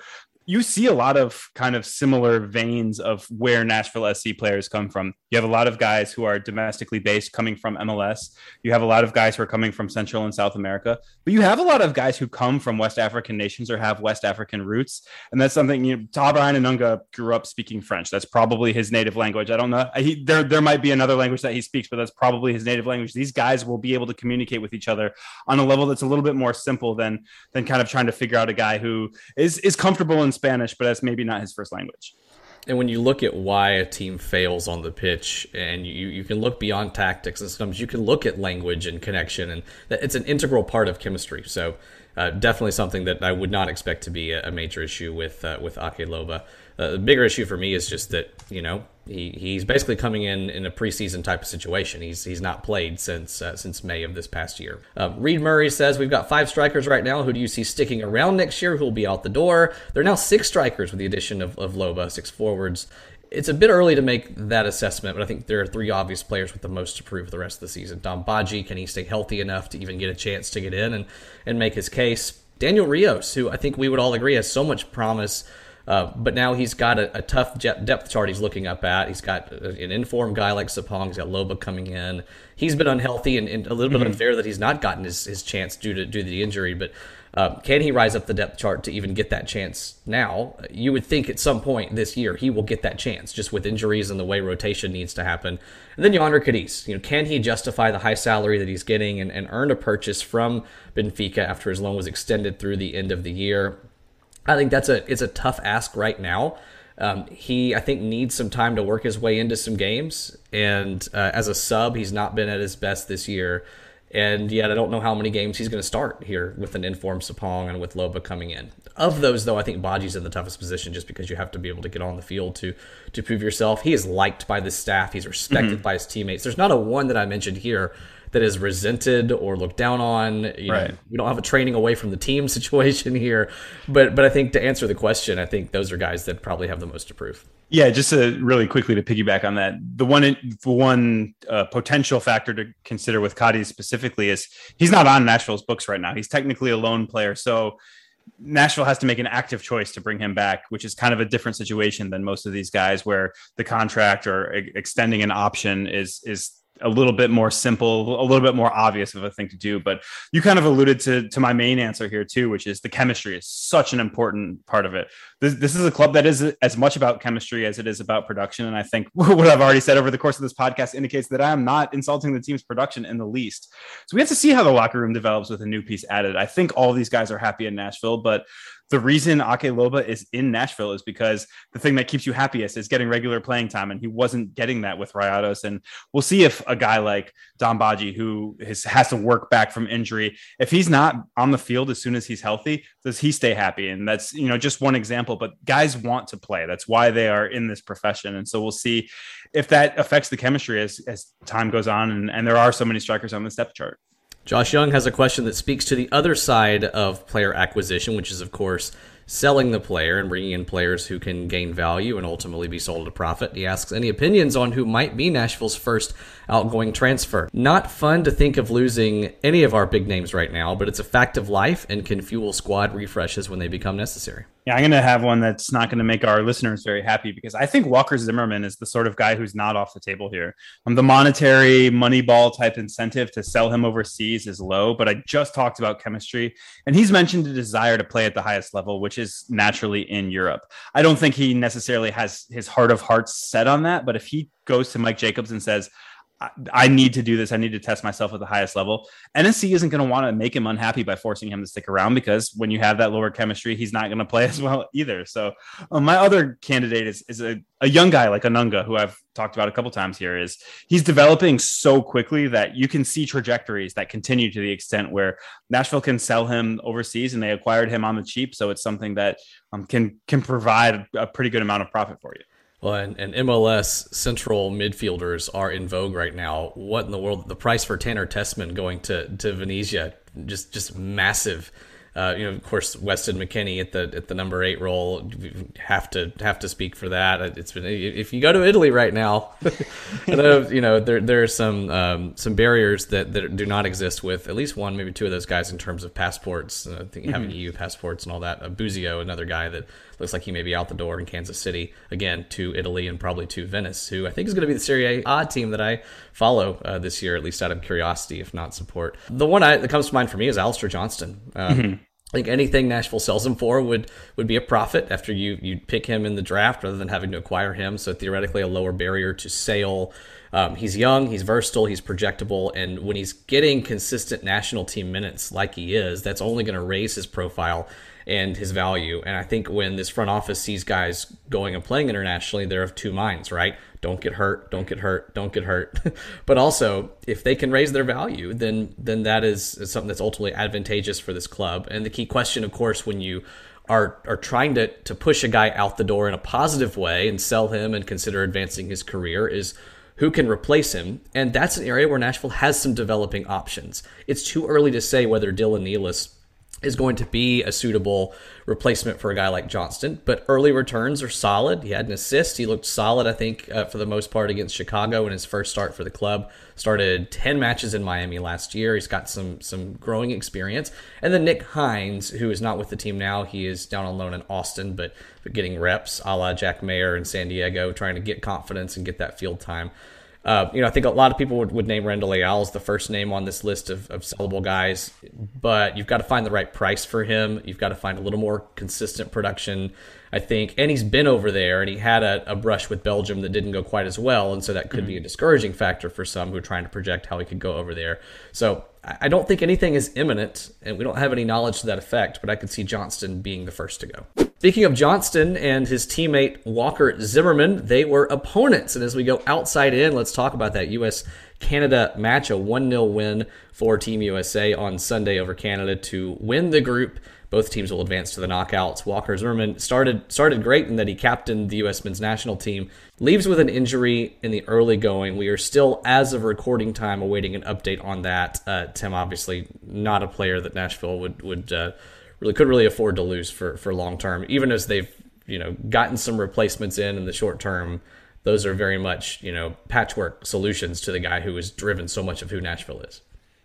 you see a lot of kind of similar veins of where Nashville SC players come from. You have a lot of guys who are domestically based coming from MLS. You have a lot of guys who are coming from Central and South America, but you have a lot of guys who come from West African nations or have West African roots. And that's something you know, Brian Anunga grew up speaking French. That's probably his native language. I don't know. He, there, there might be another language that he speaks, but that's probably his native language. These guys will be able to communicate with each other on a level that's a little bit more simple than, than kind of trying to figure out a guy who is, is comfortable in Spanish, but that's maybe not his first language. And when you look at why a team fails on the pitch, and you, you can look beyond tactics, and sometimes you can look at language and connection, and it's an integral part of chemistry. So, uh, definitely something that I would not expect to be a, a major issue with uh, with Ake Loba. Uh, the bigger issue for me is just that you know he, he's basically coming in in a preseason type of situation. He's he's not played since uh, since May of this past year. Uh, Reed Murray says we've got five strikers right now. Who do you see sticking around next year? Who will be out the door? There are now six strikers with the addition of, of Loba, six forwards. It's a bit early to make that assessment, but I think there are three obvious players with the most to prove the rest of the season. Dom Badji, can he stay healthy enough to even get a chance to get in and, and make his case? Daniel Rios, who I think we would all agree has so much promise uh, but now he's got a, a, tough depth chart he's looking up at. He's got an informed guy like Sapong. He's got Loba coming in. He's been unhealthy and, and a little bit mm-hmm. unfair that he's not gotten his, his chance due to due to the injury. But uh, can he rise up the depth chart to even get that chance now? You would think at some point this year he will get that chance, just with injuries and the way rotation needs to happen. And then Jhonder Cádiz, you know, can he justify the high salary that he's getting and, and earn a purchase from Benfica after his loan was extended through the end of the year? I think that's a it's a tough ask right now. Um, he I think needs some time to work his way into some games, and uh, as a sub, he's not been at his best this year. And yet, I don't know how many games he's going to start here with an informed Sapong and with Loba coming in. Of those, though, I think Badji's in the toughest position just because you have to be able to get on the field to to prove yourself. He is liked by the staff. He's respected mm-hmm. by his teammates. There's not a one that I mentioned here that is resented or looked down on. You right. Know, we don't have a training away from the team situation here, but but I think to answer the question, I think those are guys that probably have the most to prove. Yeah, just to really quickly to piggyback on that, the one the one uh, potential factor to consider with Cádiz specifically is he's not on Nashville's books right now. He's technically a loan player, so Nashville has to make an active choice to bring him back, which is kind of a different situation than most of these guys, where the contract or extending an option is is a little bit more simple, a little bit more obvious of a thing to do. But you kind of alluded to to my main answer here too, which is the chemistry is such an important part of it. This, this is a club that is as much about chemistry as it is about production. And I think what I've already said over the course of this podcast indicates that I am not insulting the team's production in the least. So we have to see how the locker room develops with a new piece added. I think all these guys are happy in Nashville, but the reason Ake Loba is in Nashville is because the thing that keeps you happiest is getting regular playing time, and he wasn't getting that with Rayados. And we'll see if a guy like Dom Badji, who has, has to work back from injury, if he's not on the field as soon as he's healthy, does he stay happy? And that's you know just one example, but guys want to play. That's why they are in this profession, and so we'll see if that affects the chemistry as as time goes on. And, and there are so many strikers on the step chart. Josh Young has a question that speaks to the other side of player acquisition, which is, of course, selling the player and bringing in players who can gain value and ultimately be sold at a profit. He asks any opinions on who might be Nashville's first outgoing transfer. Not fun to think of losing any of our big names right now, but it's a fact of life and can fuel squad refreshes when they become necessary. Yeah, I'm going to have one that's not going to make our listeners very happy because I think Walker Zimmerman is the sort of guy who's not off the table here. Um, the monetary moneyball type incentive to sell him overseas is low, but I just talked about chemistry, and he's mentioned a desire to play at the highest level, which is naturally in Europe. I don't think he necessarily has his heart of hearts set on that, but if he goes to Mike Jacobs and says, I need to do this. I need to test myself at the highest level. NSC isn't going to want to make him unhappy by forcing him to stick around because when you have that lower chemistry, he's not going to play as well either. So um, my other candidate is, is a, a young guy like Anunga, who I've talked about a couple times here. Is he's developing so quickly that you can see trajectories that continue to the extent where Nashville can sell him overseas, and they acquired him on the cheap. So it's something that um, can can provide a pretty good amount of profit for you. Well, and, and, MLS central midfielders are in vogue right now. What in the world? The price for Tanner Tessmann going to to Venezia just just massive. Uh, you know, of course, Weston McKennie at the at the number eight role have to have to speak for that. It's been if you go to Italy right now, you know there there are some um, some barriers that, that do not exist with at least one, maybe two of those guys in terms of passports. Uh, I think mm-hmm. having EU passports and all that. Uh, Busio, another guy that looks like he may be out the door in Kansas City again to Italy and probably to Venice, who I think is going to be the Serie A odd team that I follow uh, this year, at least out of curiosity, if not support. The one I, that comes to mind for me is Alistair Johnston. Um, mm-hmm. I think anything Nashville sells him for would would be a profit after you you pick him in the draft rather than having to acquire him. So theoretically, a lower barrier to sale. Um, he's young, he's versatile, he's projectable, and when he's getting consistent national team minutes like he is, that's only going to raise his profile and his value. And I think when this front office sees guys going and playing internationally, they're of two minds, right? Don't get hurt, don't get hurt, don't get hurt. but also, if they can raise their value, then then that is, something that's ultimately advantageous for this club. And the key question, of course, when you are are trying to to push a guy out the door in a positive way and sell him and consider advancing his career is who can replace him. And that's an area where Nashville has some developing options. It's too early to say whether Dylan Nealis is going to be a suitable replacement for a guy like Johnston. But early returns are solid. He had an assist. He looked solid, I think, uh, for the most part against Chicago in his first start for the club. Started ten matches in Miami last year. He's got some some growing experience. And then Nick Hinds, who is not with the team now, he is down on loan in Austin, but but getting reps, a la Jack Maher in San Diego, trying to get confidence and get that field time. Uh, you know, I think a lot of people would, would name Randall Leal as the first name on this list of, of sellable guys, but you've got to find the right price for him. You've got to find a little more consistent production, I think. And he's been over there and he had a, a brush with Belgium that didn't go quite as well. And so that could mm-hmm. be a discouraging factor for some who are trying to project how he could go over there. So I don't think anything is imminent, and we don't have any knowledge to that effect, but I could see Johnston being the first to go. Speaking of Johnston and his teammate Walker Zimmerman, they were opponents. And as we go outside in, let's talk about that U.S. Canada match, a 1 0 win for Team USA on Sunday over Canada to win the group. Both teams will advance to the knockouts. Walker Zimmerman started started great in that he captained the U.S. men's national team. Leaves with an injury in the early going. We are still, as of recording time, awaiting an update on that. Uh, Tim, obviously, not a player that Nashville would would uh, really could really afford to lose for for long term, even as they've you know gotten some replacements in in the short term. Those are very much you know patchwork solutions to the guy who has driven so much of who Nashville is.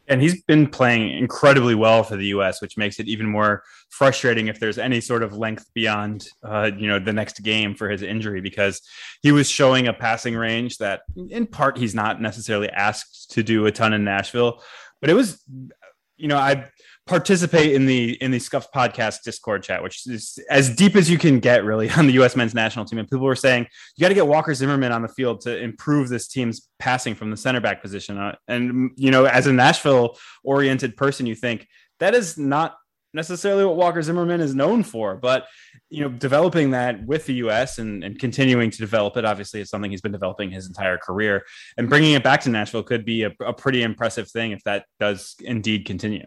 And he's been playing incredibly well for the U.S., which makes it even more frustrating if there's any sort of length beyond, uh, you know, the next game for his injury, because he was showing a passing range that, in part, he's not necessarily asked to do a ton in Nashville, but it was, you know, I participate in the in the Scuff podcast Discord chat, which is as deep as you can get really on the U.S. men's national team. And people were saying you got to get Walker Zimmerman on the field to improve this team's passing from the center back position. Uh, and you know, as a Nashville oriented person, you think that is not necessarily what Walker Zimmerman is known for, but you know, developing that with the U.S. and, and continuing to develop it, obviously, is something he's been developing his entire career, and bringing it back to Nashville could be a, a pretty impressive thing if that does indeed continue.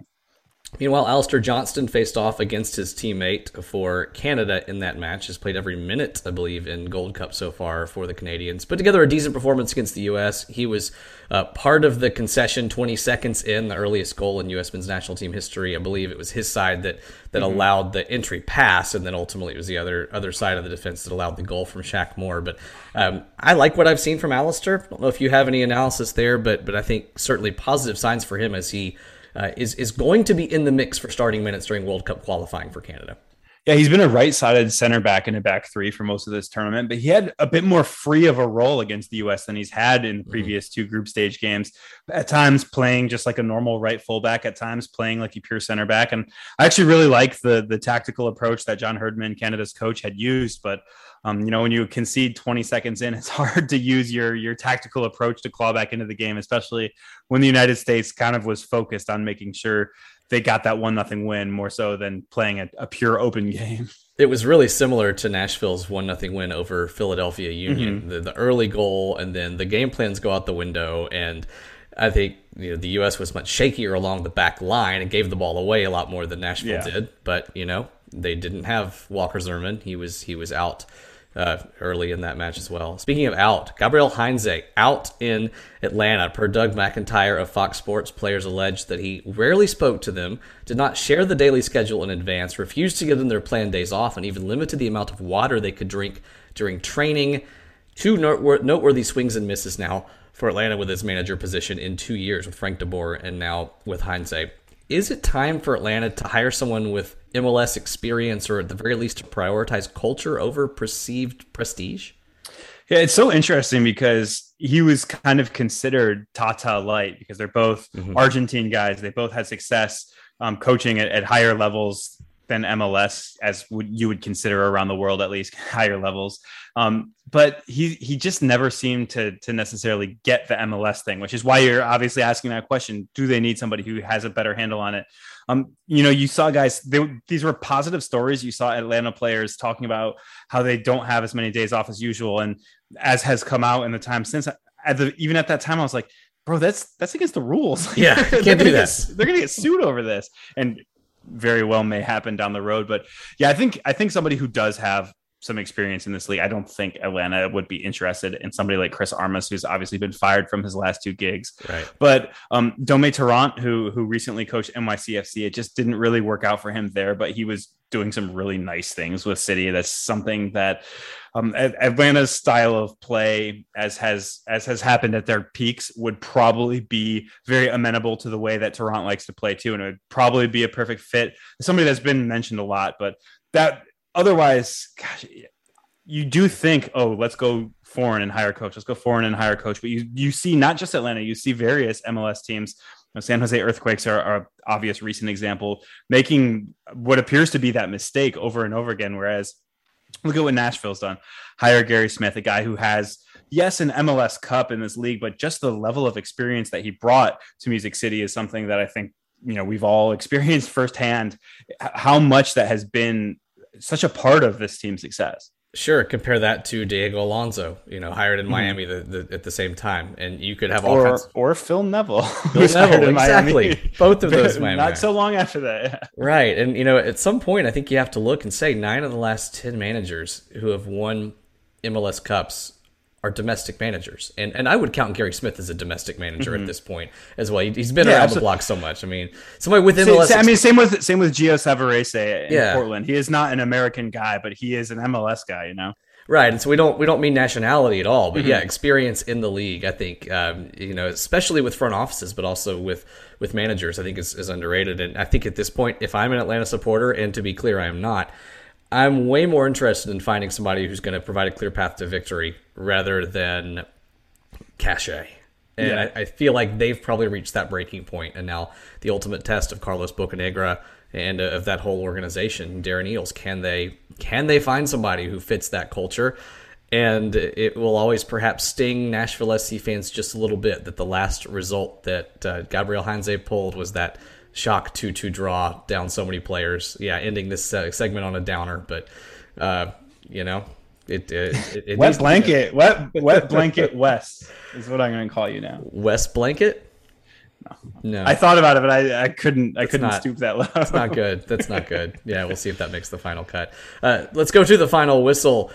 Meanwhile, Alistair Johnston faced off against his teammate for Canada in that match. Has played every minute, I believe, in Gold Cup so far for the Canadians. Put together a decent performance against the U.S. He was uh, part of the concession 20 seconds in, the earliest goal in U.S. men's national team history. I believe it was his side that that mm-hmm. allowed the entry pass, and then ultimately it was the other other side of the defense that allowed the goal from Shaq Moore. But um, I like what I've seen from Alistair. I don't know if you have any analysis there, but but I think certainly positive signs for him as he uh, is is going to be in the mix for starting minutes during World Cup qualifying for Canada. Yeah, he's been a right-sided center back in a back three for most of this tournament, but he had a bit more free of a role against the U.S. than he's had in the mm-hmm. previous two group stage games. At times, playing just like a normal right fullback. At times, playing like a pure center back. And I actually really like the the tactical approach that John Herdman, Canada's coach, had used. But Um, you know, when you concede 20 seconds in, it's hard to use your your tactical approach to claw back into the game, especially when the United States kind of was focused on making sure they got that one nothing win more so than playing a, a, pure open game. It was really similar to Nashville's one nothing win over Philadelphia Union. Mm-hmm. The, the early goal and then the game plans go out the window and I think you know the U.S. was much shakier along the back line and gave the ball away a lot more than Nashville yeah. did. But you know they didn't have Walker Zimmerman; he was he was out uh, early in that match as well. Speaking of out, Gabriel Heinze out in Atlanta. Per Doug McIntyre of Fox Sports, players alleged that he rarely spoke to them, did not share the daily schedule in advance, refused to give them their planned days off, and even limited the amount of water they could drink during training. Two noteworthy swings and misses now for Atlanta with his manager position in two years with Frank DeBoer and now with Heinze. Is it time for Atlanta to hire someone with MLS experience or at the very least to prioritize culture over perceived prestige? Yeah, it's so interesting because he was kind of considered Tata light because they're both mm-hmm. Argentine guys. They both had success um, coaching at, at higher levels than MLS, as would you would consider around the world at least higher levels. Um, but he he just never seemed to to necessarily get the MLS thing, which is why you're obviously asking that question: Do they need somebody who has a better handle on it? Um, you know, you saw guys; they, these were positive stories. You saw Atlanta players talking about how they don't have as many days off as usual, and as has come out in the time since. At the even at that time, I was like, bro, that's that's against the rules. Yeah, can't do that. Get, they're gonna get sued over this. And very well may happen down the road. But yeah, I think I think somebody who does have some experience in this league, I don't think Atlanta would be interested in somebody like Chris Armas, who's obviously been fired from his last two gigs. Right. But um, Dome Torrent, who who recently coached NYCFC, it just didn't really work out for him there. But he was doing some really nice things with City. That's something that um, Atlanta's style of play, as has as has happened at their peaks, would probably be very amenable to the way that Torrent likes to play too, and it would probably be a perfect fit. Somebody that's been mentioned a lot, but that otherwise, gosh, you do think, oh, let's go foreign and hire coach. Let's go foreign and hire coach. But you you see not just Atlanta, you see various MLS teams. San Jose Earthquakes are, are an obvious recent example, making what appears to be that mistake over and over again. Whereas Look at what Nashville's done. Hire Gary Smith, a guy who has, yes, an MLS Cup in this league, but just the level of experience that he brought to Music City is something that I think you know we've all experienced firsthand. How much that has been such a part of this team's success. Sure, compare that to Diego Alonso, you know, hired in mm-hmm. Miami the, the, at the same time, and you could have all or, kinds. Or Phil Neville, Phil Neville, exactly. Both of those, Miami. not so long after that, yeah. right? And you know, at some point, I think you have to look and say nine of the last ten managers who have won MLS Cups are domestic managers, and and I would count Gary Smith as a domestic manager mm-hmm. at this point as well. He, has been yeah, around the block so much. I mean, somebody with MLS. I mean, same with same with Gio Savarese in yeah. Portland. He is not an American guy, but he is an MLS guy. You know. Right, and so we don't we don't mean nationality at all, but mm-hmm. yeah, experience in the league. I think um, you know, especially with front offices, but also with with managers, I think is, is underrated. And I think at this point, if I'm an Atlanta supporter, and to be clear, I am not, I'm way more interested in finding somebody who's going to provide a clear path to victory rather than cachet. And yeah. I, I, feel like they've probably reached that breaking point, and now the ultimate test of Carlos Bocanegra and uh, of that whole organization, Darren Eales, can they can they find somebody who fits that culture? And it will always perhaps sting Nashville SC fans just a little bit that the last result that uh, Gabriel Heinze pulled was that shock 2 2 draw down so many players. Yeah, ending this uh, segment on a downer, but, uh, you know, it, it, it wet blanket, wet, wet blanket West is what I'm going to call you now. West blanket? No. no. I thought about it, but I, I couldn't I couldn't not, stoop that low. That's not good. That's not good. Yeah, we'll see if that makes the final cut. Uh, let's go to the final whistle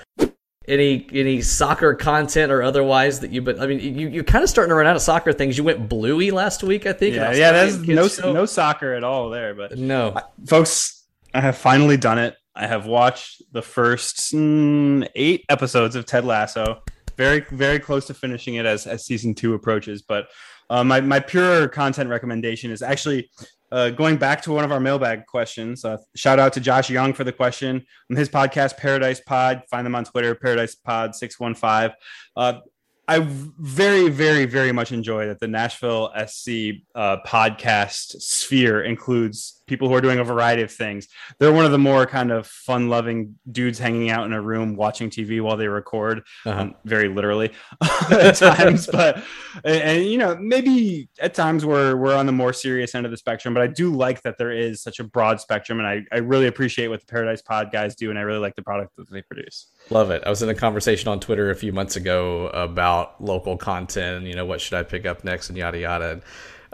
any any soccer content or otherwise that you've been i mean you, you're kind of starting to run out of soccer things. You went bluey last week i think yeah yeah there's no show. no soccer at all there but no. I, folks i have finally done it. I have watched the first mm, eight episodes of ted lasso. Very very close to finishing it as as season two approaches but uh, my, my pure content recommendation is actually uh, going back to one of our mailbag questions, uh, shout out to Josh Young for the question on his podcast, Paradise Pod. Find them on Twitter, Paradise Pod 615. Uh, I very, very, very much enjoy that the Nashville SC uh, podcast sphere includes people who are doing a variety of things. They're one of the more kind of fun loving dudes hanging out in a room watching TV while they record, uh-huh. um, very literally at times. but and, and, you know maybe at times we're we're on the more serious end of the spectrum. But I do like that there is such a broad spectrum, and I I really appreciate what the Paradise Pod guys do, and I really like the product that they produce. Love it. I was in a conversation on Twitter a few months ago about local content. You know, what should I pick up next, and yada yada.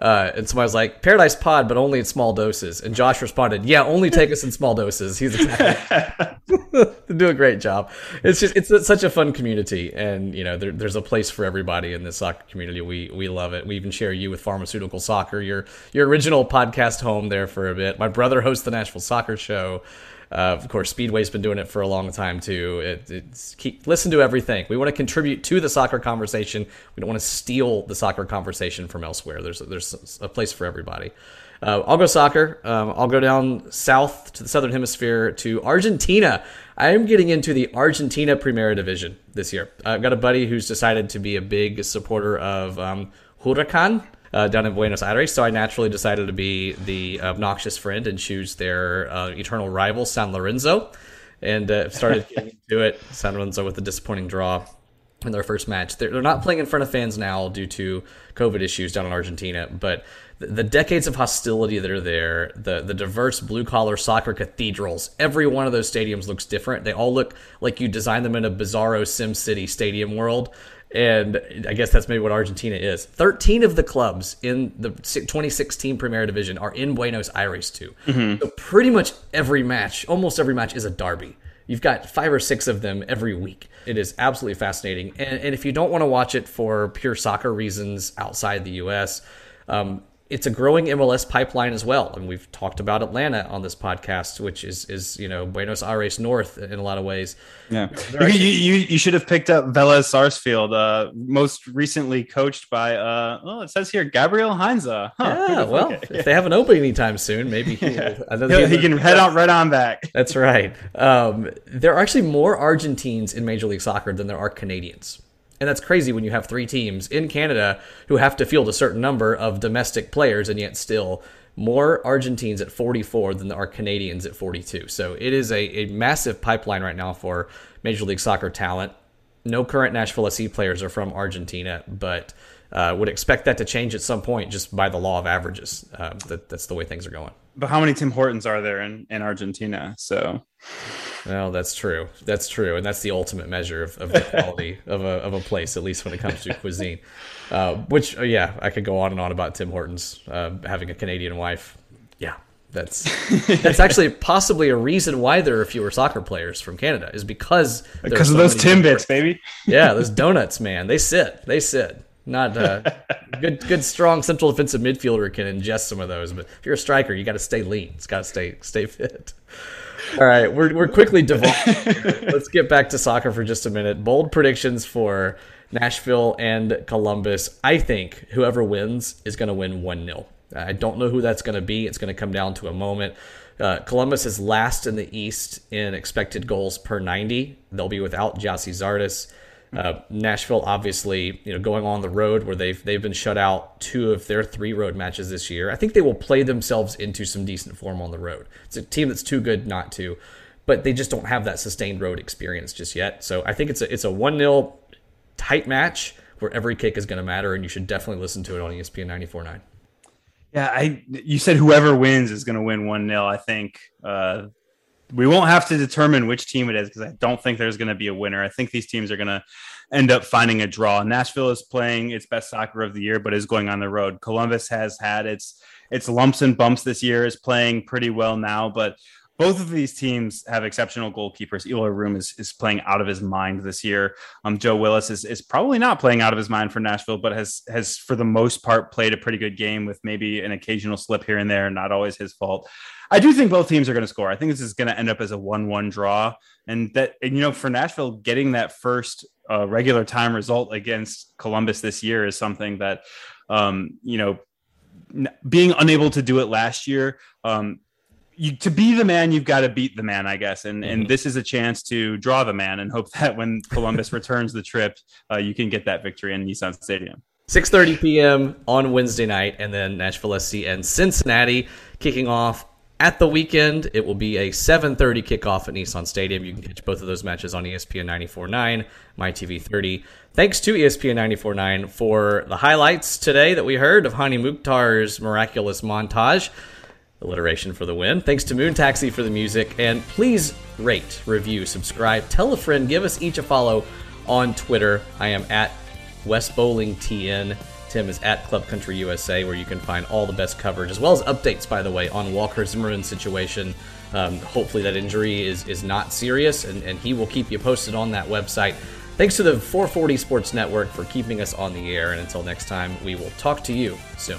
And, uh, and somebody was like, Paradise Pod, but only in small doses. And Josh responded, Yeah, only take us in small doses. He's exactly do a great job. It's just it's, it's, such a fun community, and you know there, there's a place for everybody in the soccer community. We we love it. We even share you with Pharmaceutical Soccer, your your original podcast home there for a bit. My brother hosts the Nashville Soccer Show. Uh, of course, Speedway's been doing it for a long time too. It, it's keep, listen to everything. We want to contribute to the soccer conversation. We don't want to steal the soccer conversation from elsewhere. There's there's a place for everybody. Uh, I'll go soccer. Um, I'll go down south to the southern hemisphere to Argentina. I am getting into the Argentina Primera Division this year. I've got a buddy who's decided to be a big supporter of um, Huracan uh, down in Buenos Aires. So I naturally decided to be the obnoxious friend and choose their uh, eternal rival, San Lorenzo, and uh, started getting into it. San Lorenzo with a disappointing draw in their first match. They're, they're not playing in front of fans now due to COVID issues down in Argentina, but the, the decades of hostility that are there, the the diverse blue collar soccer cathedrals, every one of those stadiums looks different. They all look like you designed them in a bizarro Sim City stadium world and I guess that's maybe what Argentina is. 13 of the clubs in the 2016 Primera Division are in Buenos Aires too. Mm-hmm. So pretty much every match, almost every match is a derby. You've got five or six of them every week. It is absolutely fascinating. And, and if you don't want to watch it for pure soccer reasons outside the U.S., um, it's a growing MLS pipeline as well, and we've talked about Atlanta on this podcast, which is is you know Buenos Aires North in a lot of ways. Yeah, you, you, you should have picked up Vélez Sarsfield, uh, most recently coached by uh, oh it says here Gabriel Heinze. Huh, yeah, well, if they have an opening anytime soon, maybe he, yeah. he can head out right on back. That's right. Um, there are actually more Argentines in Major League Soccer than there are Canadians. And that's crazy when you have three teams in Canada who have to field a certain number of domestic players, and yet still more Argentines at 44 than there are Canadians at 42. So it is a, a massive pipeline right now for Major League Soccer talent. No current Nashville SC players are from Argentina, but uh, would expect that to change at some point just by the law of averages. Uh, that, that's the way things are going. But how many Tim Hortons are there in, in Argentina? So well, that's true. That's true, and that's the ultimate measure of, of the quality of a of a place, at least when it comes to cuisine. Uh, which, uh, yeah, I could go on and on about Tim Hortons uh, having a Canadian wife. Yeah, that's that's actually possibly a reason why there are fewer soccer players from Canada is because because of those Timbits, baby. yeah, those donuts, man. They sit. They sit. Not uh, good. Good, strong central defensive midfielder can ingest some of those, but if you're a striker, you got to stay lean. It's got to stay stay fit. All right, we're we're quickly devolving. Let's get back to soccer for just a minute. Bold predictions for Nashville and Columbus. I think whoever wins is going to win 1 0. I don't know who that's going to be. It's going to come down to a moment. Uh, Columbus is last in the East in expected goals per 90. They'll be without Gyasi Zardes. Uh, Nashville, obviously, you know, going on the road where they've they've been shut out two of their three road matches this year. I think they will play themselves into some decent form on the road. It's a team that's too good not to, but they just don't have that sustained road experience just yet. So I think it's a it's a one 0 tight match where every kick is going to matter, and you should definitely listen to it on ESPN 94.9. Yeah, I you said whoever wins is going to win one 0 I think uh, we won't have to determine which team it is because I don't think there's going to be a winner. I think these teams are going to end up finding a draw. Nashville is playing its best soccer of the year, but is going on the road. Columbus has had its its lumps and bumps this year, is playing pretty well now, but both of these teams have exceptional goalkeepers. Eloy Room is, is playing out of his mind this year. Um, Joe Willis is, is probably not playing out of his mind for Nashville, but has has for the most part played a pretty good game with maybe an occasional slip here and there, not always his fault. I do think both teams are going to score. I think this is going to end up as a one-one draw, and that and you know for Nashville getting that first uh, regular time result against Columbus this year is something that um, you know being unable to do it last year um, you, to be the man, you've got to beat the man, I guess. And mm-hmm. and this is a chance to draw the man and hope that when Columbus returns the trip, uh, you can get that victory in Nissan Stadium. 6:30 p.m. on Wednesday night, and then Nashville SC and Cincinnati kicking off at the weekend. It will be a 7:30 kickoff at Nissan Stadium. You can catch both of those matches on ESPN 94.9, MyTV 30. Thanks to ESPN 94.9 for the highlights today that we heard of Hany Mukhtar's miraculous montage. Alliteration for the win. Thanks to Moon Taxi for the music. And please rate, review, subscribe, tell a friend, give us each a follow on Twitter. I am at West Bowling TN. Tim is at Club Country USA, where you can find all the best coverage, as well as updates, by the way, on Walker Zimmerman's situation. Um, hopefully, that injury is, is not serious, and, and he will keep you posted on that website. Thanks to the 440 Sports Network for keeping us on the air, and until next time, we will talk to you soon.